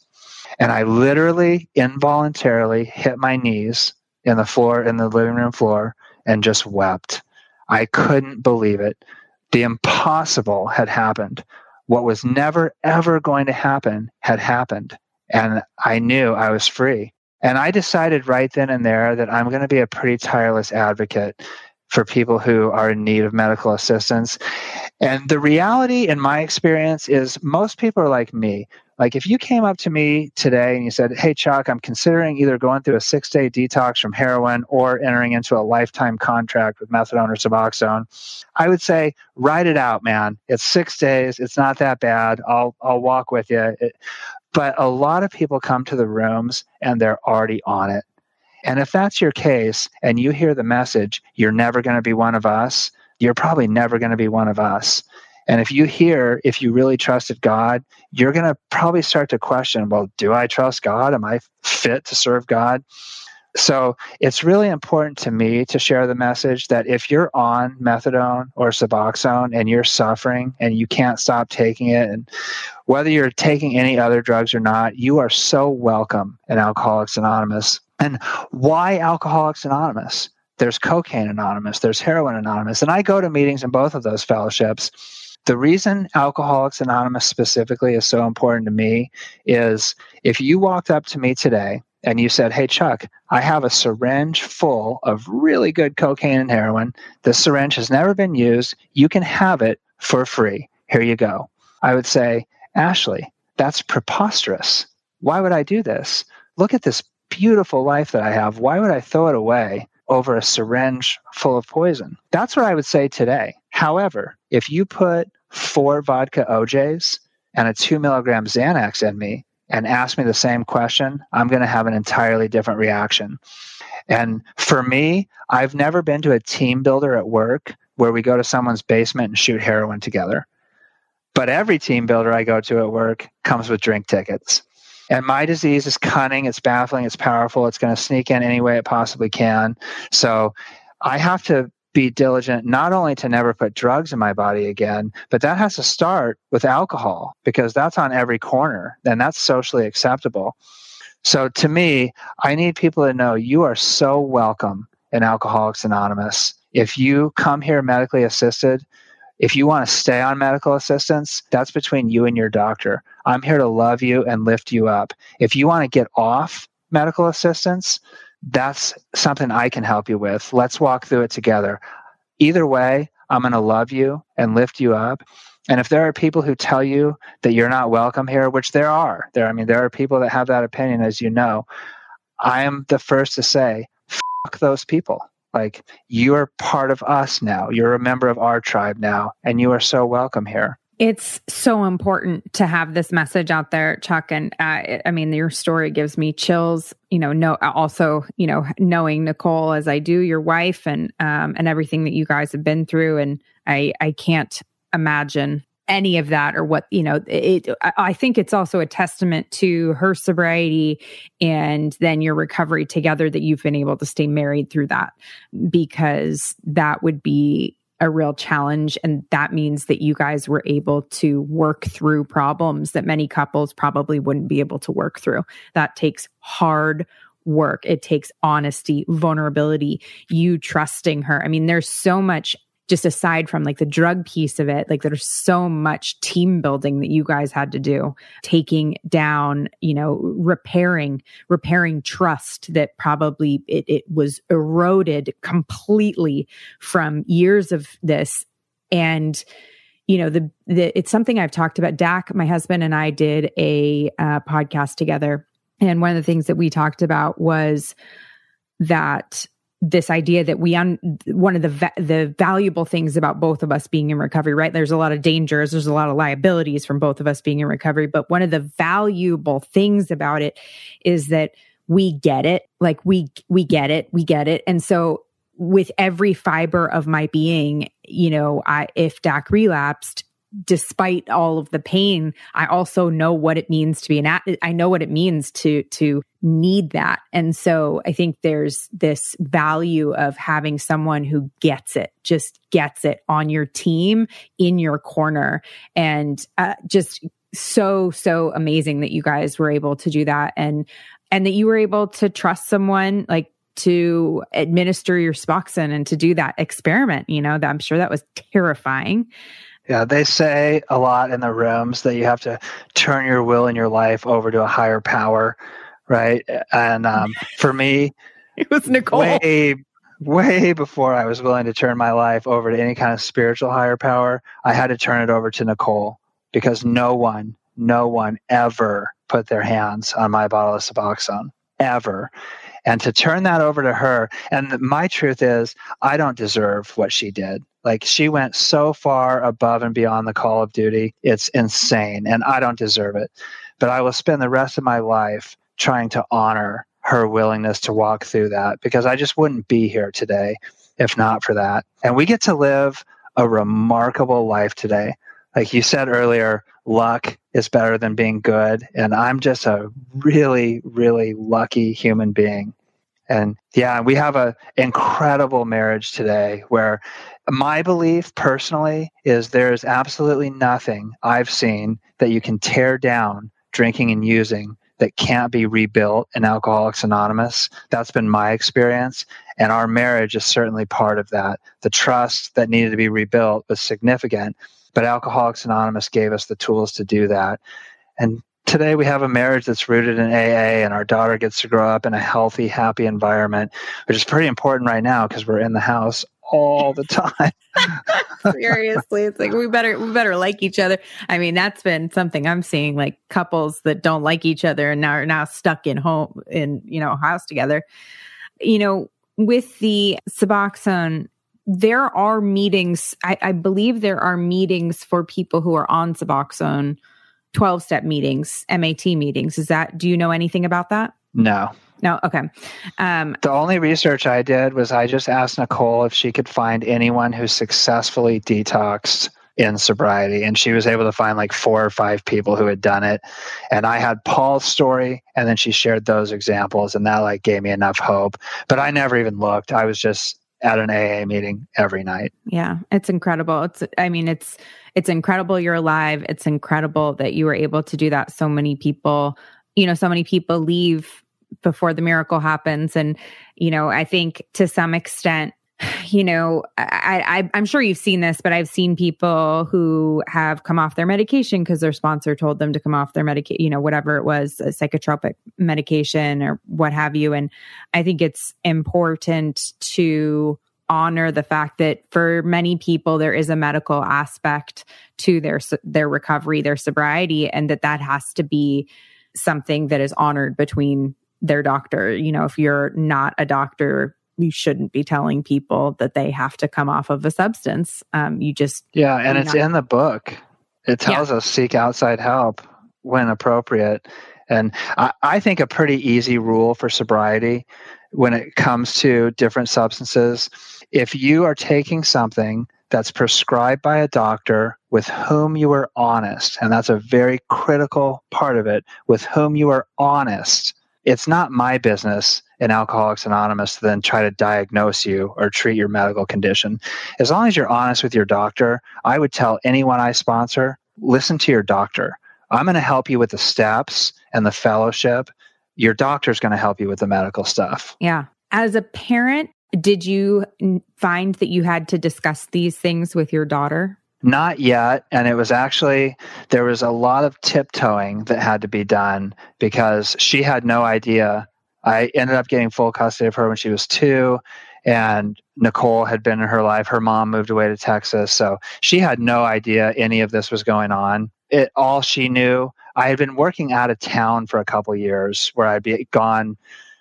And I literally involuntarily hit my knees in the floor, in the living room floor, and just wept. I couldn't believe it. The impossible had happened. What was never, ever going to happen had happened. And I knew I was free. And I decided right then and there that I'm going to be a pretty tireless advocate for people who are in need of medical assistance. And the reality, in my experience, is most people are like me. Like if you came up to me today and you said, Hey, Chuck, I'm considering either going through a six day detox from heroin or entering into a lifetime contract with methadone or Suboxone, I would say, write it out, man. It's six days. It's not that bad. I'll, I'll walk with you. It, but a lot of people come to the rooms and they're already on it. And if that's your case and you hear the message, you're never going to be one of us, you're probably never going to be one of us. And if you hear, if you really trusted God, you're going to probably start to question, well, do I trust God? Am I fit to serve God? So it's really important to me to share the message that if you're on methadone or Suboxone and you're suffering and you can't stop taking it, and whether you're taking any other drugs or not, you are so welcome in Alcoholics Anonymous. And why Alcoholics Anonymous? There's Cocaine Anonymous, there's Heroin Anonymous. And I go to meetings in both of those fellowships. The reason Alcoholics Anonymous specifically is so important to me is if you walked up to me today and you said, Hey, Chuck, I have a syringe full of really good cocaine and heroin. This syringe has never been used. You can have it for free. Here you go. I would say, Ashley, that's preposterous. Why would I do this? Look at this beautiful life that I have. Why would I throw it away over a syringe full of poison? That's what I would say today. However, if you put four vodka OJs and a two milligram Xanax in me and ask me the same question, I'm going to have an entirely different reaction. And for me, I've never been to a team builder at work where we go to someone's basement and shoot heroin together. But every team builder I go to at work comes with drink tickets. And my disease is cunning, it's baffling, it's powerful, it's going to sneak in any way it possibly can. So I have to be diligent not only to never put drugs in my body again, but that has to start with alcohol because that's on every corner and that's socially acceptable. So to me, I need people to know you are so welcome in Alcoholics Anonymous. If you come here medically assisted, if you want to stay on medical assistance, that's between you and your doctor. I'm here to love you and lift you up. If you want to get off medical assistance, that's something I can help you with. Let's walk through it together. Either way, I'm going to love you and lift you up. And if there are people who tell you that you're not welcome here, which there are, there I mean there are people that have that opinion as you know, I am the first to say fuck those people. Like you are part of us now. You're a member of our tribe now, and you are so welcome here. It's so important to have this message out there, Chuck. And uh, I mean, your story gives me chills. You know, no, also, you know, knowing Nicole as I do, your wife, and um, and everything that you guys have been through, and I I can't imagine any of that or what you know it i think it's also a testament to her sobriety and then your recovery together that you've been able to stay married through that because that would be a real challenge. And that means that you guys were able to work through problems that many couples probably wouldn't be able to work through. That takes hard work. It takes honesty vulnerability you trusting her. I mean there's so much just aside from like the drug piece of it, like there's so much team building that you guys had to do, taking down, you know, repairing, repairing trust that probably it, it was eroded completely from years of this. And, you know, the, the, it's something I've talked about. Dak, my husband and I did a uh, podcast together. And one of the things that we talked about was that this idea that we un one of the va- the valuable things about both of us being in recovery right? There's a lot of dangers there's a lot of liabilities from both of us being in recovery but one of the valuable things about it is that we get it. Like we we get it we get it. And so with every fiber of my being you know i if dak relapsed despite all of the pain i also know what it means to be an i know what it means to to need that. And so i think there's this value of having someone who gets it just gets it on your team in your corner. And uh, just so so amazing that you guys were able to do that and and that you were able to trust someone like to administer your Suboxone and to do that experiment you know that i'm sure that was terrifying yeah, they say a lot in the rooms that you have to turn your will and your life over to a higher power, right? And um, for me, *laughs* it was Nicole. Way, way before I was willing to turn my life over to any kind of spiritual higher power, I had to turn it over to Nicole because no one, no one ever put their hands on my bottle of Suboxone ever and to turn that over to her and my truth is i don't deserve what she did like she went so far above and beyond the call of duty it's insane and i don't deserve it but i will spend the rest of my life trying to honor her willingness to walk through that because i just wouldn't be here today if not for that and we get to live a remarkable life today like you said earlier luck is better than being good. And I'm just a really, really lucky human being. And yeah, we have an incredible marriage today where my belief personally is there is absolutely nothing I've seen that you can tear down drinking and using that can't be rebuilt in Alcoholics Anonymous. That's been my experience. And our marriage is certainly part of that. The trust that needed to be rebuilt was significant. But Alcoholics Anonymous gave us the tools to do that. And today we have a marriage that's rooted in AA, and our daughter gets to grow up in a healthy, happy environment, which is pretty important right now because we're in the house all the time. *laughs* Seriously, it's like we better we better like each other. I mean, that's been something I'm seeing like couples that don't like each other and now are now stuck in home in you know house together. You know, with the Suboxone there are meetings. I, I, believe there are meetings for people who are on Suboxone, 12 step meetings, MAT meetings. Is that, do you know anything about that? No. No. Okay. Um, the only research I did was I just asked Nicole if she could find anyone who successfully detoxed in sobriety. And she was able to find like four or five people who had done it. And I had Paul's story, and then she shared those examples, and that like gave me enough hope. But I never even looked. I was just at an AA meeting every night. Yeah, it's incredible. It's I mean it's it's incredible you're alive. It's incredible that you were able to do that. So many people, you know, so many people leave before the miracle happens and you know, I think to some extent *sighs* you know, I, I am sure you've seen this, but I've seen people who have come off their medication because their sponsor told them to come off their medication, you know, whatever it was, a psychotropic medication or what have you. And I think it's important to honor the fact that for many people there is a medical aspect to their their recovery, their sobriety, and that that has to be something that is honored between their doctor. You know, if you're not a doctor you shouldn't be telling people that they have to come off of a substance. Um, you just yeah, and it's not- in the book. It tells yeah. us seek outside help when appropriate. And I, I think a pretty easy rule for sobriety when it comes to different substances if you are taking something that's prescribed by a doctor with whom you are honest. And that's a very critical part of it with whom you are honest. It's not my business in Alcoholics Anonymous to then try to diagnose you or treat your medical condition. As long as you're honest with your doctor, I would tell anyone I sponsor listen to your doctor. I'm going to help you with the steps and the fellowship. Your doctor's going to help you with the medical stuff. Yeah. As a parent, did you find that you had to discuss these things with your daughter? Not yet. And it was actually, there was a lot of tiptoeing that had to be done because she had no idea. I ended up getting full custody of her when she was two, and Nicole had been in her life. Her mom moved away to Texas. So she had no idea any of this was going on. It all she knew. I had been working out of town for a couple years where I'd be gone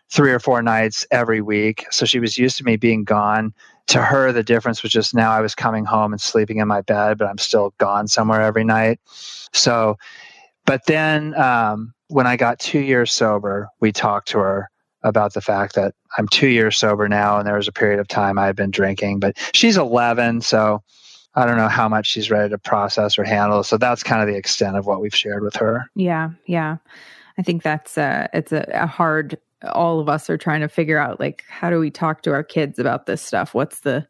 three or four nights every week. So she was used to me being gone. To her, the difference was just now I was coming home and sleeping in my bed, but I'm still gone somewhere every night. So, but then um, when I got two years sober, we talked to her about the fact that I'm two years sober now, and there was a period of time I had been drinking. But she's 11, so I don't know how much she's ready to process or handle. So that's kind of the extent of what we've shared with her. Yeah, yeah. I think that's uh it's a, a hard all of us are trying to figure out like how do we talk to our kids about this stuff? What's the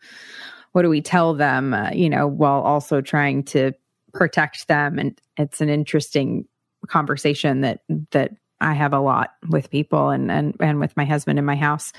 what do we tell them uh, you know while also trying to protect them? And it's an interesting conversation that that I have a lot with people and and and with my husband in my house.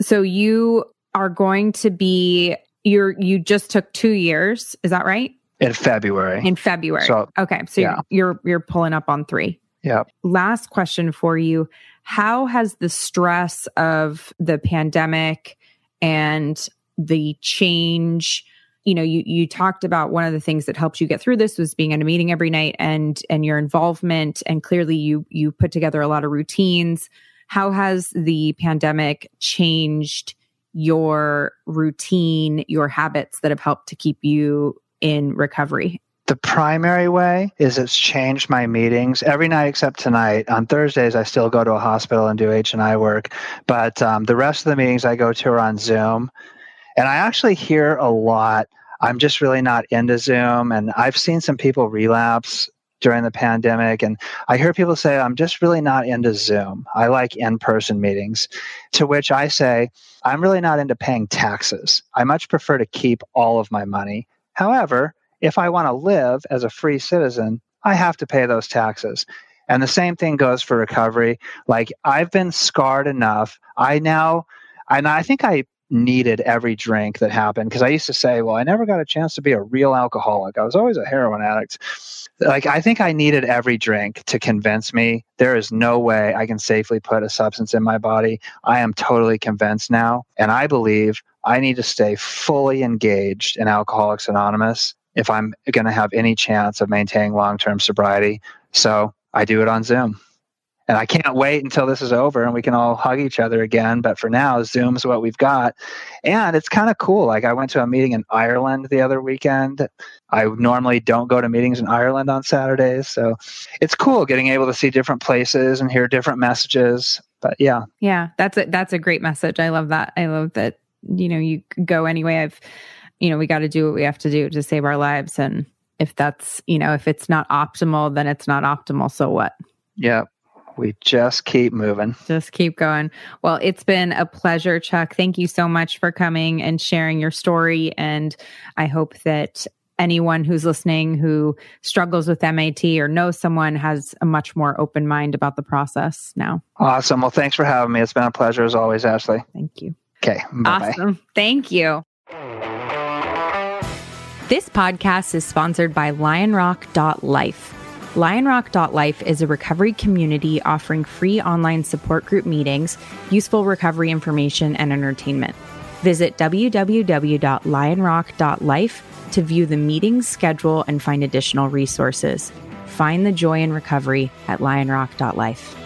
So you are going to be you're you just took 2 years is that right? In February. In February. So, okay so yeah. you're, you're you're pulling up on 3 yeah last question for you how has the stress of the pandemic and the change you know you you talked about one of the things that helped you get through this was being at a meeting every night and and your involvement and clearly you you put together a lot of routines. How has the pandemic changed your routine your habits that have helped to keep you in recovery the primary way is it's changed my meetings every night except tonight. On Thursdays, I still go to a hospital and do H and I work, but um, the rest of the meetings I go to are on Zoom, and I actually hear a lot. I'm just really not into Zoom, and I've seen some people relapse during the pandemic, and I hear people say I'm just really not into Zoom. I like in-person meetings. To which I say I'm really not into paying taxes. I much prefer to keep all of my money. However, if I want to live as a free citizen, I have to pay those taxes. And the same thing goes for recovery. Like I've been scarred enough. I now, and I think I needed every drink that happened because I used to say, well, I never got a chance to be a real alcoholic. I was always a heroin addict. Like I think I needed every drink to convince me there is no way I can safely put a substance in my body. I am totally convinced now. And I believe I need to stay fully engaged in Alcoholics Anonymous if I'm going to have any chance of maintaining long term sobriety. So I do it on Zoom. And I can't wait until this is over and we can all hug each other again. But for now, Zoom's what we've got. And it's kind of cool. Like I went to a meeting in Ireland the other weekend. I normally don't go to meetings in Ireland on Saturdays. So it's cool getting able to see different places and hear different messages. But yeah. Yeah, that's a that's a great message. I love that. I love that, you know, you go anyway. I've you know, we got to do what we have to do to save our lives. And if that's, you know, if it's not optimal, then it's not optimal. So what? Yeah. We just keep moving. Just keep going. Well, it's been a pleasure, Chuck. Thank you so much for coming and sharing your story. And I hope that anyone who's listening who struggles with MAT or knows someone has a much more open mind about the process now. Awesome. Well, thanks for having me. It's been a pleasure as always, Ashley. Thank you. Okay. Bye-bye. Awesome. Thank you. This podcast is sponsored by lionrock.life. Lionrock.life is a recovery community offering free online support group meetings, useful recovery information, and entertainment. Visit www.lionrock.life to view the meeting's schedule and find additional resources. Find the joy in recovery at lionrock.life.